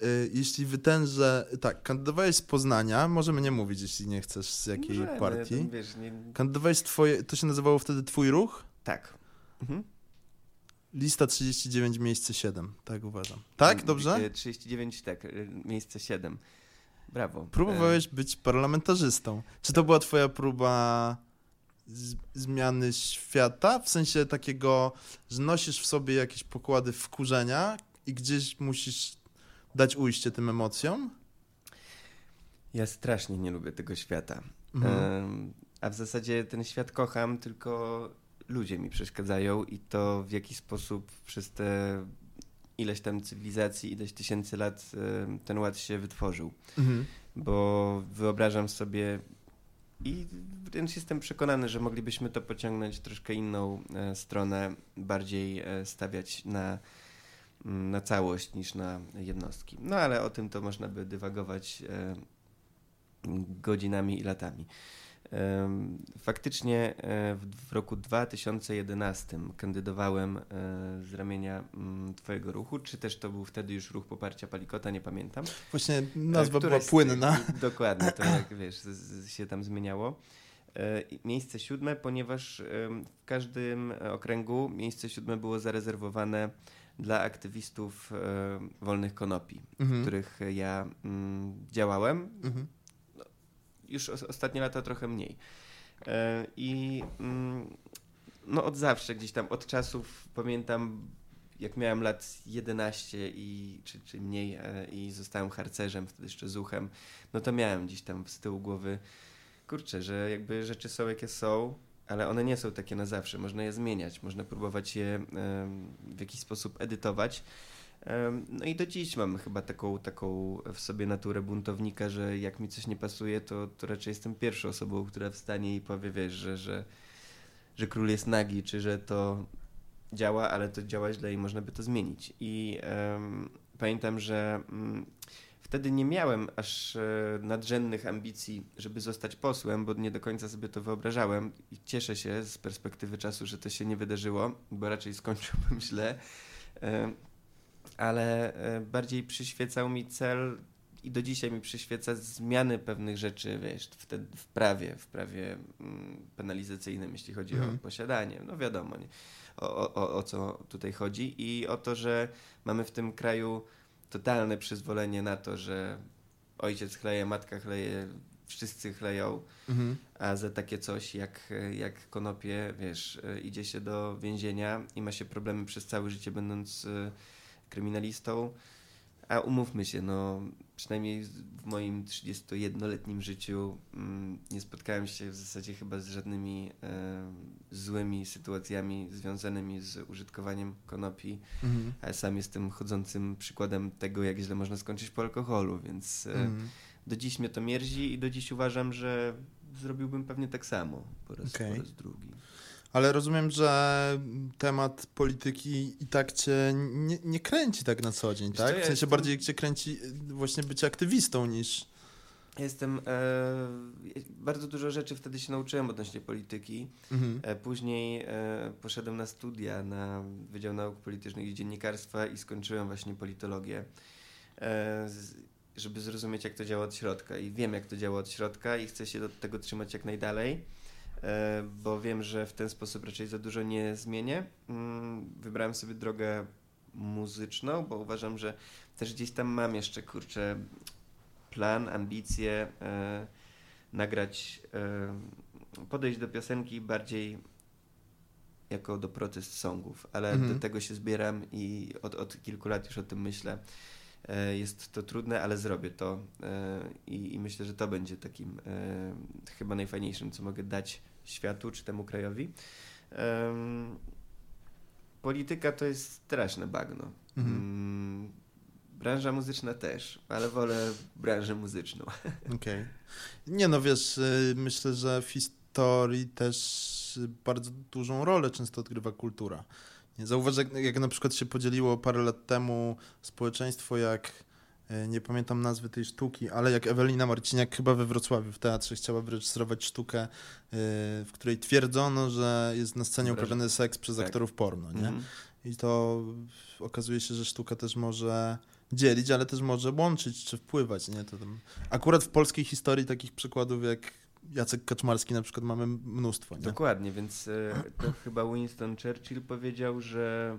Yy, jeśli wytężę. Tak, kandydowałeś z Poznania, możemy nie mówić, jeśli nie chcesz z jakiej Możemy, partii. tam, wiesz, nie... Kandydowałeś z twoje. To się nazywało wtedy Twój ruch? Tak. Mhm. Lista 39, miejsce 7. Tak uważam. Tak, dobrze? E, 39, tak, e, miejsce 7. Brawo. Próbowałeś być parlamentarzystą. Czy to była twoja próba z- zmiany świata? W sensie takiego, że nosisz w sobie jakieś pokłady wkurzenia i gdzieś musisz dać ujście tym emocjom? Ja strasznie nie lubię tego świata. Mhm. A w zasadzie ten świat kocham, tylko ludzie mi przeszkadzają i to w jaki sposób przez te ileś tam cywilizacji, ileś tysięcy lat ten ład się wytworzył. Mhm. Bo wyobrażam sobie i wręcz jestem przekonany, że moglibyśmy to pociągnąć troszkę inną e, stronę, bardziej e, stawiać na, mm, na całość niż na jednostki. No ale o tym to można by dywagować e, godzinami i latami. Faktycznie e, w roku 2011 kandydowałem e, z ramienia mm, Twojego ruchu, czy też to był wtedy już ruch poparcia Palikota, nie pamiętam. Właśnie nazwa była płynna. Dokładnie, to jak wiesz, się tam zmieniało. E, miejsce siódme, ponieważ w każdym okręgu miejsce siódme było zarezerwowane dla aktywistów wolnych konopi, mhm. w których ja mm, działałem. Mhm już ostatnie lata trochę mniej. E, I mm, no od zawsze gdzieś tam, od czasów pamiętam, jak miałem lat 11 i, czy, czy mniej e, i zostałem harcerzem, wtedy jeszcze zuchem, no to miałem gdzieś tam z tyłu głowy, kurczę, że jakby rzeczy są jakie są, ale one nie są takie na zawsze. Można je zmieniać, można próbować je w jakiś sposób edytować. No i do dziś mam chyba taką, taką w sobie naturę buntownika, że jak mi coś nie pasuje, to, to raczej jestem pierwszą osobą, która wstanie i powie, wiesz, że, że, że król jest nagi, czy że to działa, ale to działa źle i można by to zmienić. I um, pamiętam, że um, wtedy nie miałem aż e, nadrzędnych ambicji, żeby zostać posłem, bo nie do końca sobie to wyobrażałem i cieszę się z perspektywy czasu, że to się nie wydarzyło, bo raczej skończyłbym źle ale e, bardziej przyświecał mi cel i do dzisiaj mi przyświeca zmiany pewnych rzeczy, wiesz, w, te, w prawie, w prawie mm, penalizacyjnym, jeśli chodzi mm. o mhm. posiadanie. No wiadomo, nie, o, o, o co tutaj chodzi i o to, że mamy w tym kraju totalne przyzwolenie na to, że ojciec chleje, matka chleje, wszyscy chleją, mhm. a za takie coś jak, jak konopie, wiesz, idzie się do więzienia i ma się problemy przez całe życie, będąc e, kryminalistą. A umówmy się, no przynajmniej w moim 31-letnim życiu mm, nie spotkałem się w zasadzie chyba z żadnymi e, złymi sytuacjami związanymi z użytkowaniem konopi, mhm. a sam jestem chodzącym przykładem tego, jak źle można skończyć po alkoholu, więc e, mhm. do dziś mnie to mierzi i do dziś uważam, że zrobiłbym pewnie tak samo po raz, okay. po raz drugi. Ale rozumiem, że temat polityki i tak cię nie, nie kręci tak na co dzień, tak? W sensie jestem... bardziej cię kręci właśnie być aktywistą niż... Jestem. E, bardzo dużo rzeczy wtedy się nauczyłem odnośnie polityki. Mhm. E, później e, poszedłem na studia na Wydział Nauk Politycznych i Dziennikarstwa i skończyłem właśnie politologię, e, z, żeby zrozumieć, jak to działa od środka. I wiem, jak to działa od środka, i chcę się do tego trzymać jak najdalej. E, bo wiem, że w ten sposób raczej za dużo nie zmienię. Mm, wybrałem sobie drogę muzyczną, bo uważam, że też gdzieś tam mam jeszcze, kurczę, plan, ambicje, e, nagrać, e, podejść do piosenki bardziej jako do protest songów, ale mhm. do tego się zbieram i od, od kilku lat już o tym myślę. Jest to trudne, ale zrobię to i, i myślę, że to będzie takim chyba najfajniejszym, co mogę dać światu czy temu krajowi. Um, polityka to jest straszne bagno. Mhm. Um, branża muzyczna też, ale wolę branżę muzyczną. Okej. Okay. Nie no, wiesz, y, myślę, że w historii też bardzo dużą rolę często odgrywa kultura. Zauważ, jak, jak na przykład się podzieliło parę lat temu społeczeństwo, jak nie pamiętam nazwy tej sztuki, ale jak Ewelina Marciniak chyba we Wrocławiu w teatrze chciała wyreżyserować sztukę, e, w której twierdzono, że jest na scenie uprawiany seks przez tak. aktorów porno, nie? Mhm. I to okazuje się, że sztuka też może dzielić, ale też może łączyć czy wpływać, nie? To tam... Akurat w polskiej historii takich przykładów jak Jacek Kaczmarski na przykład mamy mnóstwo, nie? Dokładnie, więc e, to chyba Winston Churchill powiedział, że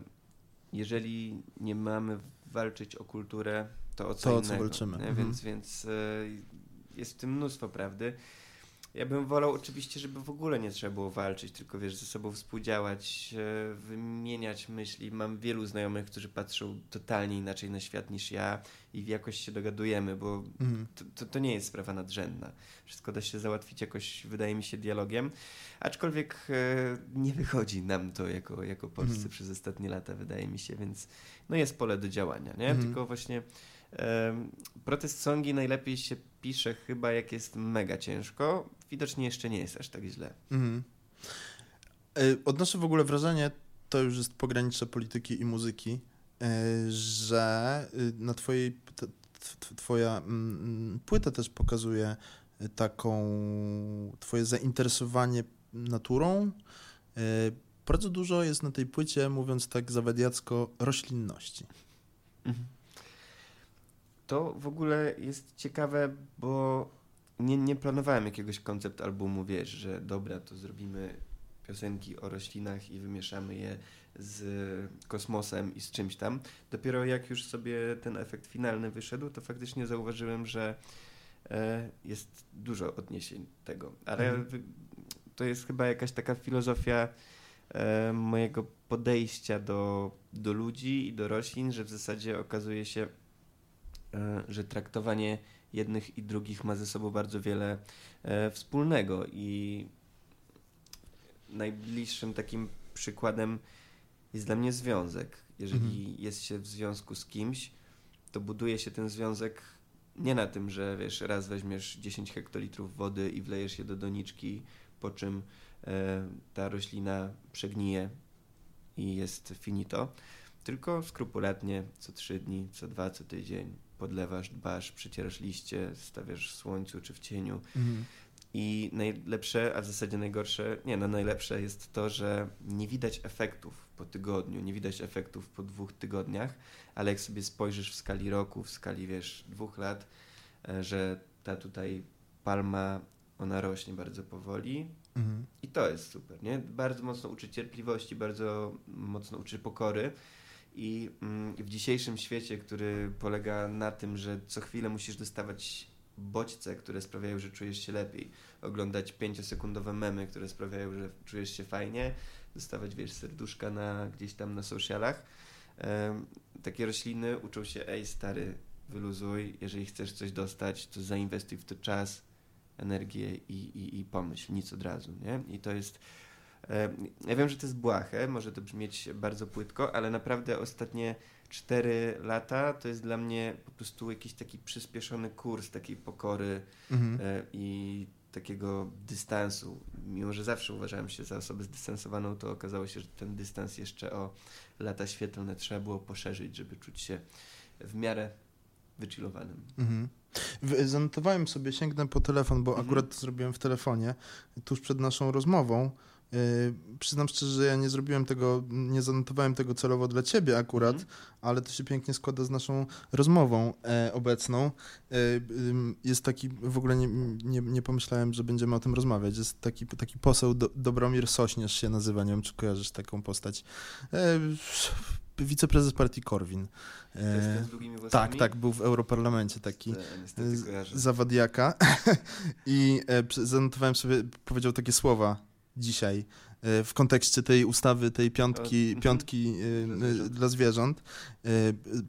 jeżeli nie mamy walczyć o kulturę, to o co to, co walczymy. Mhm. Więc, więc e, jest w tym mnóstwo prawdy. Ja bym wolał oczywiście, żeby w ogóle nie trzeba było walczyć, tylko wiesz, ze sobą współdziałać, e, wymieniać myśli. Mam wielu znajomych, którzy patrzą totalnie inaczej na świat niż ja i jakoś się dogadujemy, bo mhm. to, to, to, nie jest sprawa nadrzędna. Wszystko da się załatwić jakoś, wydaje mi się, dialogiem. Aczkolwiek e, nie wychodzi nam to jako, jako Polscy mhm. przez ostatnie lata, wydaje mi się, więc no jest pole do działania, nie? Mhm. Tylko właśnie Protest songi najlepiej się pisze chyba jak jest mega ciężko. Widocznie jeszcze nie jest aż tak źle. Mhm. E, odnoszę w ogóle wrażenie, to już jest pogranicze polityki i muzyki, e, że y, na twojej twoja mm, płyta też pokazuje taką twoje zainteresowanie naturą. E, bardzo dużo jest na tej płycie, mówiąc tak zawadiacko, roślinności. Mhm to w ogóle jest ciekawe, bo nie, nie planowałem jakiegoś koncept albumu, wiesz, że dobra, to zrobimy piosenki o roślinach i wymieszamy je z kosmosem i z czymś tam. Dopiero jak już sobie ten efekt finalny wyszedł, to faktycznie zauważyłem, że e, jest dużo odniesień tego. Ale mhm. to jest chyba jakaś taka filozofia e, mojego podejścia do, do ludzi i do roślin, że w zasadzie okazuje się, E, że traktowanie jednych i drugich ma ze sobą bardzo wiele wspólnego i najbliższym takim przykładem jest dla mnie związek. Jeżeli mhm. jest się w związku z kimś, to buduje się ten związek nie na tym, że wiesz, raz weźmiesz 10 hektolitrów wody i wlejesz je do doniczki, po czym e, ta roślina przegnije i jest finito, tylko skrupulatnie co 3 dni, co 2, co tydzień, podlewasz, dbasz, przecierasz liście, stawiasz w słońcu czy w cieniu. Mhm. I najlepsze, a w zasadzie najgorsze, nie, no najlepsze jest to, że nie widać efektów po tygodniu, nie widać efektów po dwóch tygodniach, ale jak sobie spojrzysz w skali roku, w skali, wiesz, dwóch lat, e, że ta tutaj palma, ona rośnie bardzo powoli mhm. i to jest super, nie? Bardzo mocno uczy cierpliwości, bardzo mocno uczy pokory Mm, I w dzisiejszym świecie, który polega na tym, że co chwilę musisz dostawać bodźce, które sprawiają, że czujesz się lepiej, oglądać pięciosekundowe memy, które sprawiają, że czujesz się fajnie, dostawać, wiesz, serduszka na, gdzieś tam na socialach. Um, takie rośliny uczą się, ej stary, wyluzuj, jeżeli chcesz coś dostać, to zainwestuj w to czas, energię i, i, i pomyśl, nic od razu, nie? I to jest ja wiem, że to jest błahe, może to brzmieć bardzo płytko, ale naprawdę ostatnie 4 lata to jest dla mnie po prostu jakiś taki przyspieszony kurs takiej pokory mhm. E, i takiego dystansu. Mimo, że zawsze uważałem się za osobę zdystansowaną, to okazało się, że ten dystans jeszcze o lata świetlne trzeba było poszerzyć, żeby czuć się w miarę wychillowanym. Mhm. Zanotowałem sobie, sięgnę po telefon, bo mhm. akurat to zrobiłem w telefonie, tuż przed naszą rozmową. Yy, przyznam szczerze, że ja nie zrobiłem tego, nie zanotowałem tego celowo dla ciebie akurat, mm. ale to się pięknie składa z naszą rozmową e, obecną. E, jest taki, w ogóle nie, nie, nie, pomyślałem, że będziemy o tym rozmawiać. Jest taki, taki poseł Do, Dobromir Sośnierz się nazywa, nie wiem, czy kojarzysz taką postać. E, wiceprezes partii Korwin. E, tak, tak, był w Europarlamencie taki zawadiaka. I e, zanotowałem sobie, powiedział takie słowa dzisiaj e, w kontekście tej ustawy, tej piątki, mhm. piątki e, dla zwierząt. E,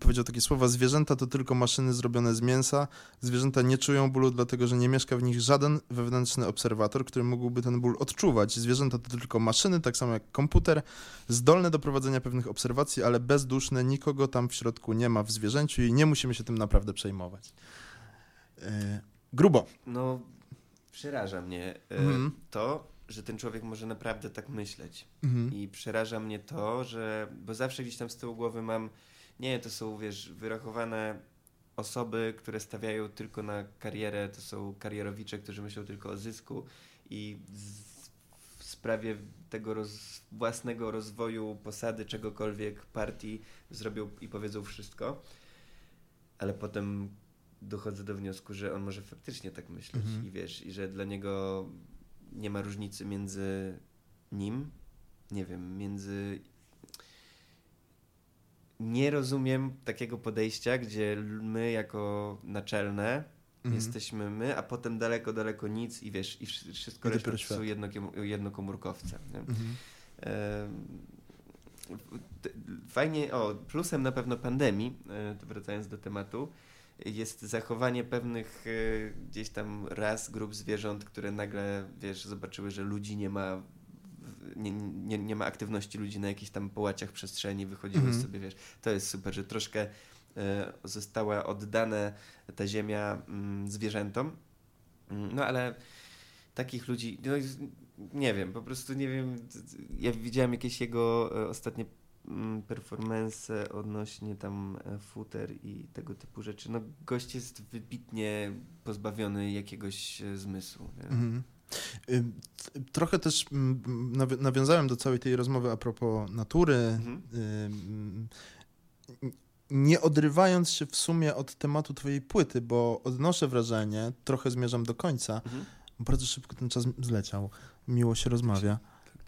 powiedział takie słowa: Zwierzęta to tylko maszyny zrobione z mięsa. Zwierzęta nie czują bólu, dlatego że nie mieszka w nich żaden wewnętrzny obserwator, który mógłby ten ból odczuwać. Zwierzęta to tylko maszyny, tak samo jak komputer, zdolne do prowadzenia pewnych obserwacji, ale bezduszne. Nikogo tam w środku nie ma w zwierzęciu i nie musimy się tym naprawdę przejmować. Grubo. No, przeraża mnie mm. to, że ten człowiek może naprawdę tak myśleć. Mhm. I przeraża mnie to, że. Bo zawsze gdzieś tam z tyłu głowy mam. Nie, to są, wiesz, wyrachowane osoby, które stawiają tylko na karierę, to są karierowicze, którzy myślą tylko o zysku i w sprawie tego roz, własnego rozwoju, posady, czegokolwiek partii zrobią i powiedzą wszystko. Ale potem dochodzę do wniosku, że on może faktycznie tak myśleć mhm. i wiesz, i że dla niego nie ma różnicy między nim, nie wiem, między. Nie rozumiem takiego podejścia, gdzie my jako naczelne Mhm. Jesteśmy my, a potem daleko, daleko nic i wiesz, i wszystko I reszta są jednokomórkowce. Mhm. Fajnie, o, plusem na pewno pandemii, e, wracając do tematu, jest zachowanie pewnych e, gdzieś tam ras, grup zwierząt, które nagle, wiesz, zobaczyły, że ludzi nie ma nie, nie, nie ma aktywności ludzi na jakichś tam połaciach przestrzeni, wychodziły mhm. sobie, wiesz, to jest super, że troszkę e, została oddana ta ziemia mm, zwierzętom, mm, no ale takich ludzi, no, nie wiem, po prostu nie wiem, ja widziałem jakieś jego e, ostatnie performance odnośnie tam e, futer i tego typu rzeczy. No gość jest wybitnie pozbawiony jakiegoś zmysłu. Mhm. Trochę też nawiązałem do całej tej rozmowy a propos natury, mhm. nie odrywając się w sumie od tematu twojej płyty, bo odnoszę wrażenie, trochę zmierzam do końca, mhm. bardzo szybko ten czas zleciał, miło się rozmawia.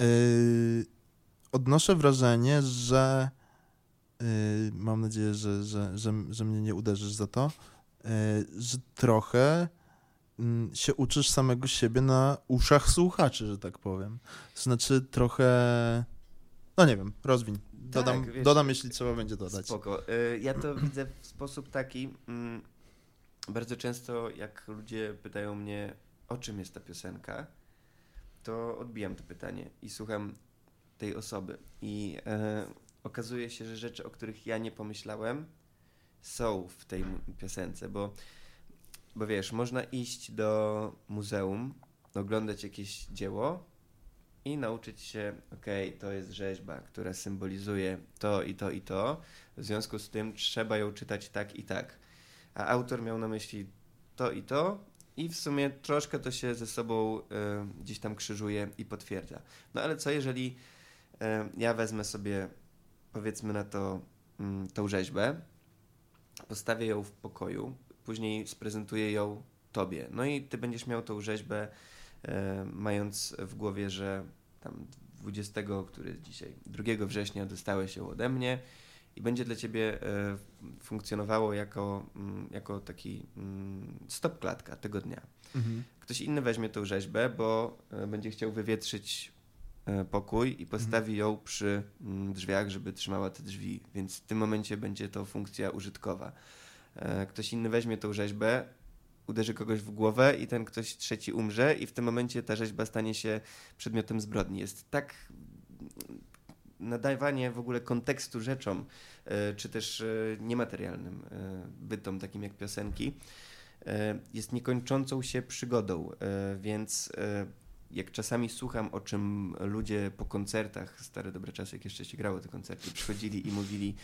Y, odnoszę wrażenie, że y, mam nadzieję, że, że, że, że mnie nie uderzysz za to, y, że trochę Mm, się uczysz samego siebie na uszach słuchaczy, że tak powiem. Znaczy trochę, no nie wiem, rozwiń. Dodam, tak, wiesz, dodam jeśli trzeba będzie dodać. Spoko. Y, ja to widzę w sposób taki, mm, bardzo często jak ludzie pytają mnie, o czym jest ta piosenka, to odbijam to pytanie i słucham tej osoby. I e, okazuje się, że rzeczy, o których ja nie pomyślałem, są w tej piosence, bo bo wiesz, można iść do muzeum, oglądać jakieś dzieło i nauczyć się, okej, okay, to jest rzeźba, która symbolizuje to i to i to, w związku z tym trzeba ją czytać tak i tak. A autor miał na myśli to i to i w sumie troszkę to się ze sobą y, gdzieś tam krzyżuje i potwierdza. No ale co jeżeli ja wezmę sobie, powiedzmy na to, y, tą rzeźbę, postawię ją w pokoju, później sprezentuję ją tobie. No i ty będziesz miał tą rzeźbę, mając w głowie, że tam 20, który dzisiaj, 2 września dostałeś ją ode mnie i będzie dla ciebie e, funkcjonowało jako, mm, jako taki mm, stop klatka tego dnia. Mhm. Ktoś inny weźmie tą rzeźbę, bo e, będzie chciał wywietrzyć pokój i postawi mhm. ją przy mm, drzwiach, żeby trzymała te drzwi, więc w tym momencie będzie to funkcja użytkowa. E, ktoś inny weźmie tą rzeźbę, uderzy kogoś w głowę i ten ktoś trzeci umrze i w tym momencie ta rzeźba stanie się przedmiotem zbrodni. Jest tak nadawanie w ogóle kontekstu rzeczom, e, czy też e, niematerialnym bytom, takim jak piosenki, jest niekończącą się przygodą, więc jak czasami słucham, o czym ludzie po koncertach, stare dobre czasy, jak jeszcze się grało te koncerty, przychodzili i mówili,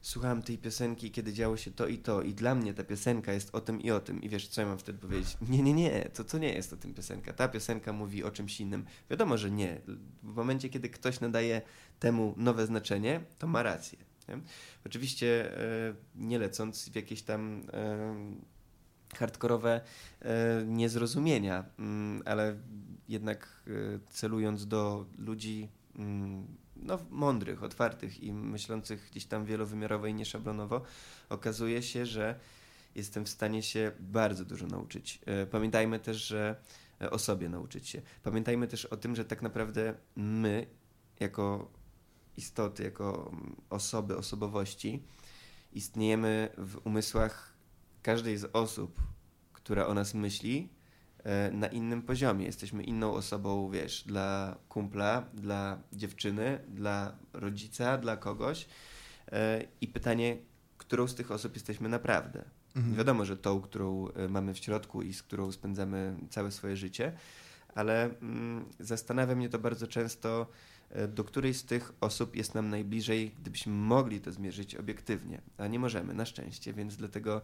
słuchałem tej piosenki, kiedy działo się to i to i dla mnie ta piosenka jest o tym i o tym i wiesz, co ja mam wtedy powiedzieć? Nie, nie, nie, to, to nie jest o tym piosenka. Ta piosenka mówi o czymś innym. Wiadomo, że nie. W momencie, kiedy ktoś nadaje temu nowe znaczenie, to ma rację. Nie? Oczywiście e, nie lecąc w jakieś tam e, hardkorowe e, niezrozumienia, mm, ale jednak e, celując do ludzi mm, no, mądrych, otwartych i myślących gdzieś tam wielowymiarowo i nieszablonowo, okazuje się, że jestem w stanie się bardzo dużo nauczyć. E, pamiętajmy też, że e, o sobie nauczyć się. Pamiętajmy też o tym, że tak naprawdę my, jako istoty, jako osoby, osobowości, istniejemy w umysłach każdej z osób, która o nas myśli, na innym poziomie. Jesteśmy inną osobą, wiesz, dla kumpla, dla dziewczyny, dla rodzica, dla kogoś. E, I pytanie, którą z tych osób jesteśmy naprawdę. Mhm. Wiadomo, że tą, którą e, mamy w środku i z którą spędzamy całe swoje życie, ale mm, zastanawia mnie to bardzo często, do której z tych osób jest nam najbliżej, gdybyśmy mogli to zmierzyć obiektywnie, a nie możemy, na szczęście, więc dlatego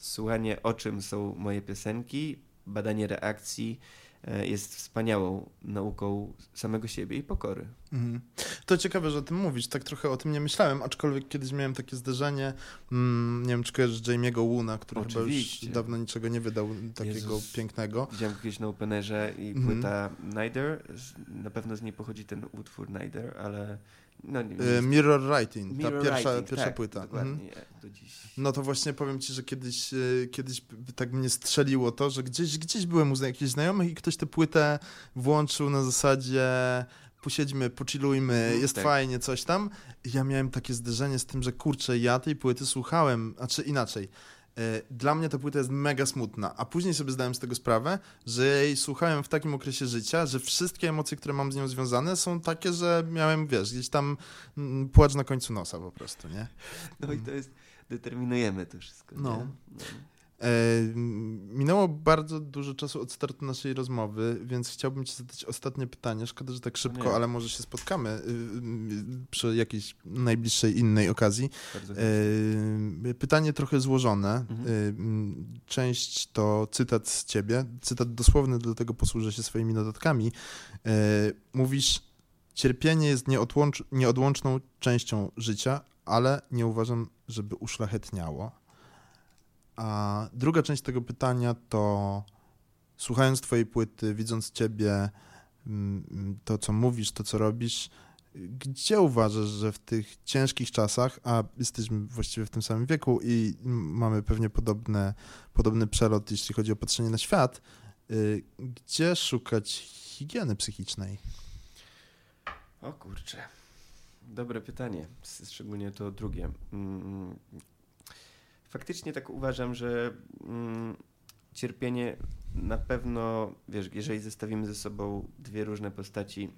słuchanie o czym są moje piosenki, badanie reakcji e, jest wspaniałą nauką samego siebie i pokory. Mhm. To ciekawe, że o tym mówisz. Tak trochę o tym nie myślałem, aczkolwiek kiedyś miałem takie zderzenie, mm, nie wiem, czy kojarzysz Jamie'ego Woona, który Oczywiście. chyba już dawno niczego nie wydał takiego Jezus. pięknego. Widziałem kiedyś na Openerze i mhm. płyta Nider, na pewno z niej pochodzi ten utwór Nider, ale No, nie, Y, Mirror Writing, ta Mirror pierwsza, Writing, pierwsza tak, płyta. Mhm. No to właśnie powiem ci, że kiedyś, y, kiedyś tak mnie strzeliło to, że gdzieś, gdzieś byłem u jakichś znajomych i ktoś tę płytę włączył na zasadzie posiedźmy, pochillujmy, Mhm, jest tak. fajnie, coś tam. I ja miałem takie zderzenie z tym, że kurczę, ja tej płyty słuchałem, a czy inaczej. Y, Dla mnie ta płyta jest mega smutna, a później sobie zdałem z tego sprawę, że jej słuchałem w takim okresie życia, że wszystkie emocje, które mam z nią związane są takie, że miałem, wiesz, gdzieś tam mm, płacz na końcu nosa po prostu, nie? No i to jest, determinujemy to wszystko. No. Nie? no. E, minęło bardzo dużo czasu od startu naszej rozmowy, więc chciałbym ci zadać ostatnie pytanie. Szkoda, że tak szybko, nie. ale może się spotkamy y, y, przy jakiejś najbliższej innej okazji. E, pytanie trochę złożone. Mhm. E, część to cytat z ciebie, cytat dosłowny, dlatego posłużę się swoimi notatkami. Mówisz, cierpienie jest nieodłącz, nieodłączną częścią życia, ale nie uważam, żeby uszlachetniało. A druga część tego pytania to słuchając twojej płyty, widząc ciebie, mm, to co mówisz, to co robisz, gdzie uważasz, że w tych ciężkich czasach, a jesteśmy właściwie w tym samym wieku i mamy pewnie podobne, podobny przelot, jeśli chodzi o patrzenie na świat, y, gdzie szukać higieny psychicznej? O kurczę. Dobre pytanie, szczególnie to drugie. Mm, Faktycznie tak uważam, że mm, cierpienie na pewno, wiesz, jeżeli zestawimy ze sobą dwie różne postaci,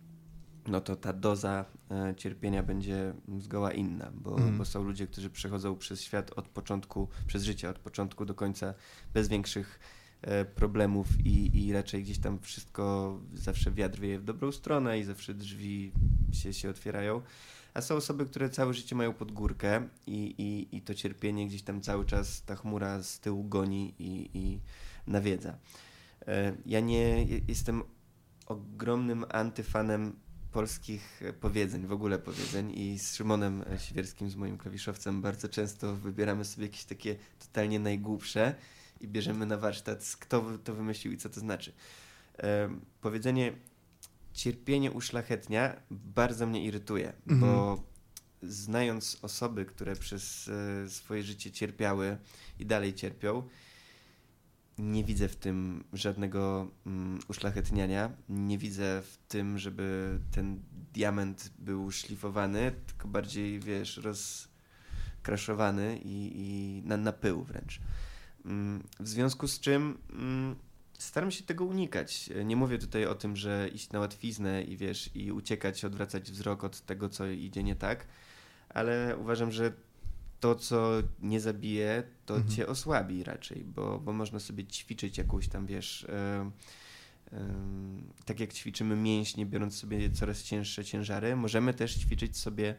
no to ta doza e, cierpienia będzie zgoła inna, bo, Mhm. bo są ludzie, którzy przechodzą przez świat od początku, przez życie od początku do końca bez większych e, problemów i, i raczej gdzieś tam wszystko zawsze wiatr wieje w dobrą stronę i zawsze drzwi się, się otwierają. A są osoby, które całe życie mają pod górkę i, i, i to cierpienie gdzieś tam cały czas ta chmura z tyłu goni i, i nawiedza. E, Ja nie je- jestem ogromnym antyfanem polskich powiedzeń, w ogóle powiedzeń i z Szymonem Siwierskim, z moim klawiszowcem bardzo często wybieramy sobie jakieś takie totalnie najgłupsze i bierzemy na warsztat, kto to wymyślił i co to znaczy. E, Powiedzenie cierpienie uszlachetnia bardzo mnie irytuje, Mhm. bo znając osoby, które przez e, swoje życie cierpiały i dalej cierpią, nie widzę w tym żadnego mm, uszlachetniania. Nie widzę w tym, żeby ten diament był szlifowany, tylko bardziej, wiesz, rozkraszowany i, i na, na pył wręcz. Mm, W związku z czym mm, staram się tego unikać. Nie mówię tutaj o tym, że iść na łatwiznę i wiesz, i uciekać, odwracać wzrok od tego, co idzie nie tak, ale uważam, że to, co nie zabije, to Mhm. cię osłabi raczej, bo, bo można sobie ćwiczyć jakąś tam, wiesz, e, em, tak jak ćwiczymy mięśnie, biorąc sobie coraz cięższe ciężary, możemy też ćwiczyć sobie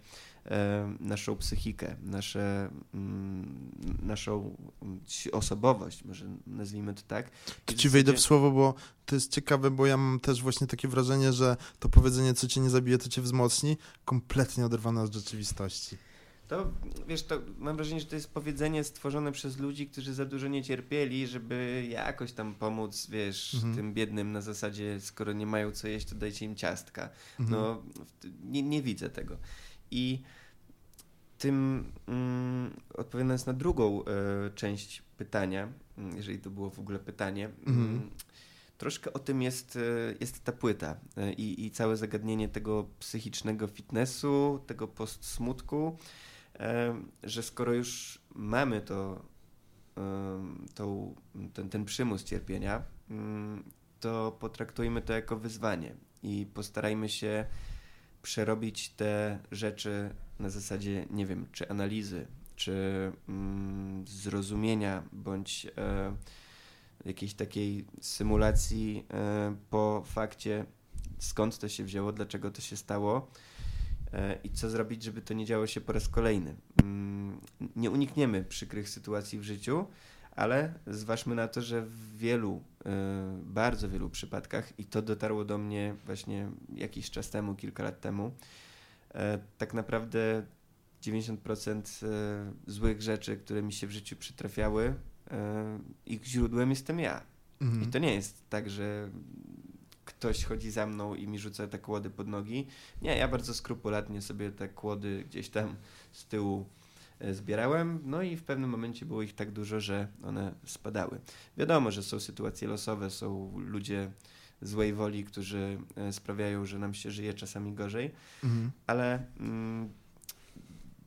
naszą psychikę, nasze, mm, naszą osobowość, może nazwijmy to tak. W ci wejdę w słowo, bo to jest ciekawe, bo ja mam też właśnie takie wrażenie, że to powiedzenie, co cię nie zabije, to cię wzmocni, kompletnie oderwane od rzeczywistości. To wiesz, to mam wrażenie, że to jest powiedzenie stworzone przez ludzi, którzy za dużo nie cierpieli, żeby jakoś tam pomóc, wiesz, Mhm. tym biednym na zasadzie, skoro nie mają co jeść, to dajcie im ciastka. Mhm. No, nie, nie widzę tego. I tym mm, odpowiadając na drugą e, część pytania, mm, jeżeli to było w ogóle pytanie, Mhm. mm, troszkę o tym jest, e, jest ta płyta e, i, i całe zagadnienie tego psychicznego fitnessu, tego postsmutku, że skoro już mamy to, tą, ten, ten przymus cierpienia, mm, to potraktujmy to jako wyzwanie i postarajmy się przerobić te rzeczy na zasadzie, nie wiem, czy analizy, czy mm, zrozumienia, bądź e, jakiejś takiej symulacji e, po fakcie, skąd to się wzięło, dlaczego to się stało e, i co zrobić, żeby to nie działo się po raz kolejny. Mm, nie unikniemy przykrych sytuacji w życiu, ale zważmy na to, że w wielu, e, bardzo wielu przypadkach, i to dotarło do mnie właśnie jakiś czas temu, kilka lat temu, e, tak naprawdę 90% e, złych rzeczy, które mi się w życiu przytrafiały, ich źródłem jestem ja. Mhm. I to nie jest tak, że ktoś chodzi za mną i mi rzuca te kłody pod nogi. Nie, ja bardzo skrupulatnie sobie te kłody gdzieś tam z tyłu zbierałem, no i w pewnym momencie było ich tak dużo, że one spadały. Wiadomo, że są sytuacje losowe, są ludzie złej woli, którzy e, sprawiają, że nam się żyje czasami gorzej, mhm. ale mm,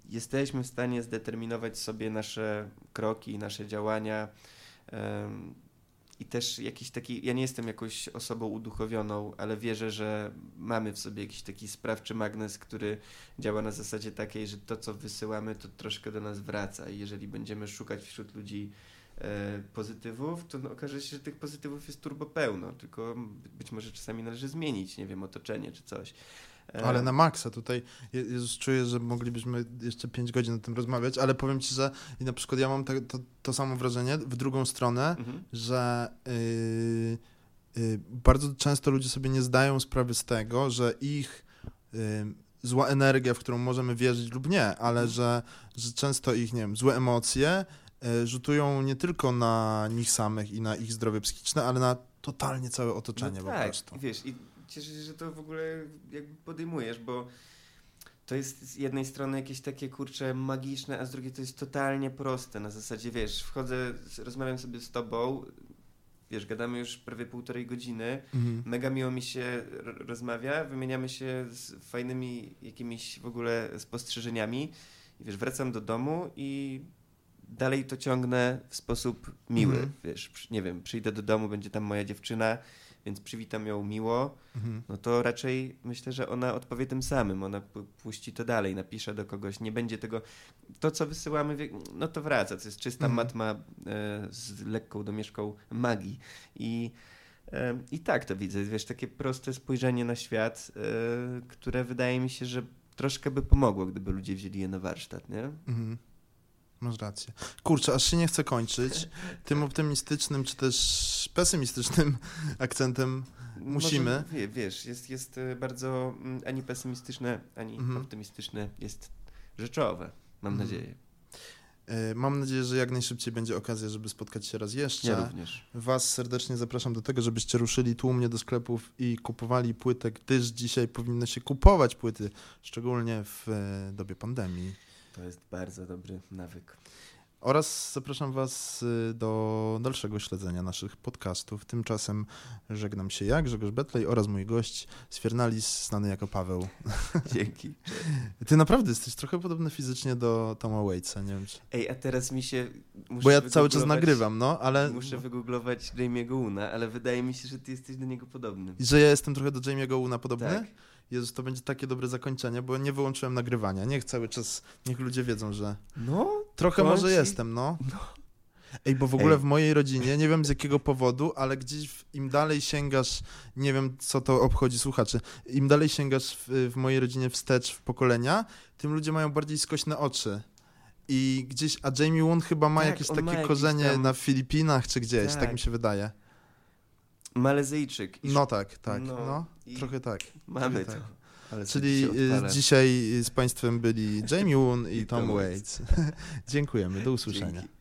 jesteśmy w stanie zdeterminować sobie nasze kroki, nasze działania. I też jakiś taki, ja nie jestem jakąś osobą uduchowioną, ale wierzę, że mamy w sobie jakiś taki sprawczy magnes, który działa na zasadzie takiej, że to, co wysyłamy, to troszkę do nas wraca. I jeżeli będziemy szukać wśród ludzi e, pozytywów, to no, okaże się, że tych pozytywów jest turbo pełno, tylko być może czasami należy zmienić, nie wiem, otoczenie czy coś. E, ale na maksa tutaj, Jezus, czuję, że moglibyśmy jeszcze 5 godzin o tym rozmawiać, ale powiem ci, że na przykład ja mam to, to, to samo wrażenie w drugą stronę, mhm. że yy, yy, bardzo często ludzie sobie nie zdają sprawy z tego, że ich yy, zła energia, w którą możemy wierzyć lub nie, ale mhm. że, że często ich, nie wiem, złe emocje y, rzutują nie tylko na nich samych i na ich zdrowie psychiczne, ale na totalnie całe otoczenie no tak, po prostu. Wiesz, i cieszę się, że to w ogóle jakby podejmujesz, bo to jest z jednej strony jakieś takie kurcze magiczne, a z drugiej to jest totalnie proste. Na zasadzie wiesz, wchodzę, rozmawiam sobie z tobą, wiesz, gadamy już prawie półtorej godziny, mhm. mega miło mi się rozmawia, wymieniamy się z fajnymi jakimiś w ogóle spostrzeżeniami i wiesz, wracam do domu i dalej to ciągnę w sposób miły, mhm. wiesz, nie wiem, przyjdę do domu, będzie tam moja dziewczyna, więc przywitam ją miło, mhm. no to raczej myślę, że ona odpowie tym samym. Ona puści to dalej, napisze do kogoś. Nie będzie tego. To, co wysyłamy, no to wraca. To jest czysta mhm. matma e, z lekką domieszką magii. I. E, I tak to widzę, wiesz, takie proste spojrzenie na świat, e, które wydaje mi się, że troszkę by pomogło, gdyby ludzie wzięli je na warsztat, nie? Mhm. Masz rację. Kurczę, aż się nie chce kończyć. Tym optymistycznym, czy też pesymistycznym akcentem musimy. Może, wiesz, jest, jest e, bardzo mm, ani pesymistyczne, ani mhm. optymistyczne, jest rzeczowe, mam mhm. nadzieję. E, mam nadzieję, że jak najszybciej będzie okazja, żeby spotkać się raz jeszcze. Ja również. Was serdecznie zapraszam do tego, żebyście ruszyli tłumnie do sklepów i kupowali płytę, gdyż dzisiaj powinno się kupować płyty, szczególnie w e, dobie pandemii. To jest bardzo dobry nawyk. Oraz zapraszam Was y, do dalszego śledzenia naszych podcastów. Tymczasem żegnam się ja, Grzegorz Betlej oraz mój gość Sfiernalis, znany jako Paweł. Dzięki. Ty naprawdę jesteś trochę podobny fizycznie do Toma Waitsa, nie wiem czy... Ej, a teraz mi się... Bo ja cały czas nagrywam, no, ale... Muszę wygooglować Jamie'ego Una, ale wydaje mi się, że ty jesteś do niego podobny. I że ja jestem trochę do Jamie'ego Una podobny? Tak. Jezus, to będzie takie dobre zakończenie, bo nie wyłączyłem nagrywania. Niech cały czas, niech ludzie wiedzą, że no, trochę może jestem, no. no. Ej, bo w ogóle Ej. w mojej rodzinie, nie wiem z jakiego powodu, ale gdzieś im dalej sięgasz, nie wiem co to obchodzi słuchaczy, im dalej sięgasz w, w mojej rodzinie wstecz w pokolenia, tym ludzie mają bardziej skośne oczy. I gdzieś, a Jamie Won chyba ma tak, jakieś takie ma korzenie tam... na Filipinach czy gdzieś, tak. tak mi się wydaje. Malezyjczyk. No tak, tak. No, no trochę tak. Mamy trochę to. Tak. Ale Czyli y, dzisiaj z Państwem byli Jamie Woon i, i Tom Waits. Dziękujemy, do usłyszenia. Dzięki.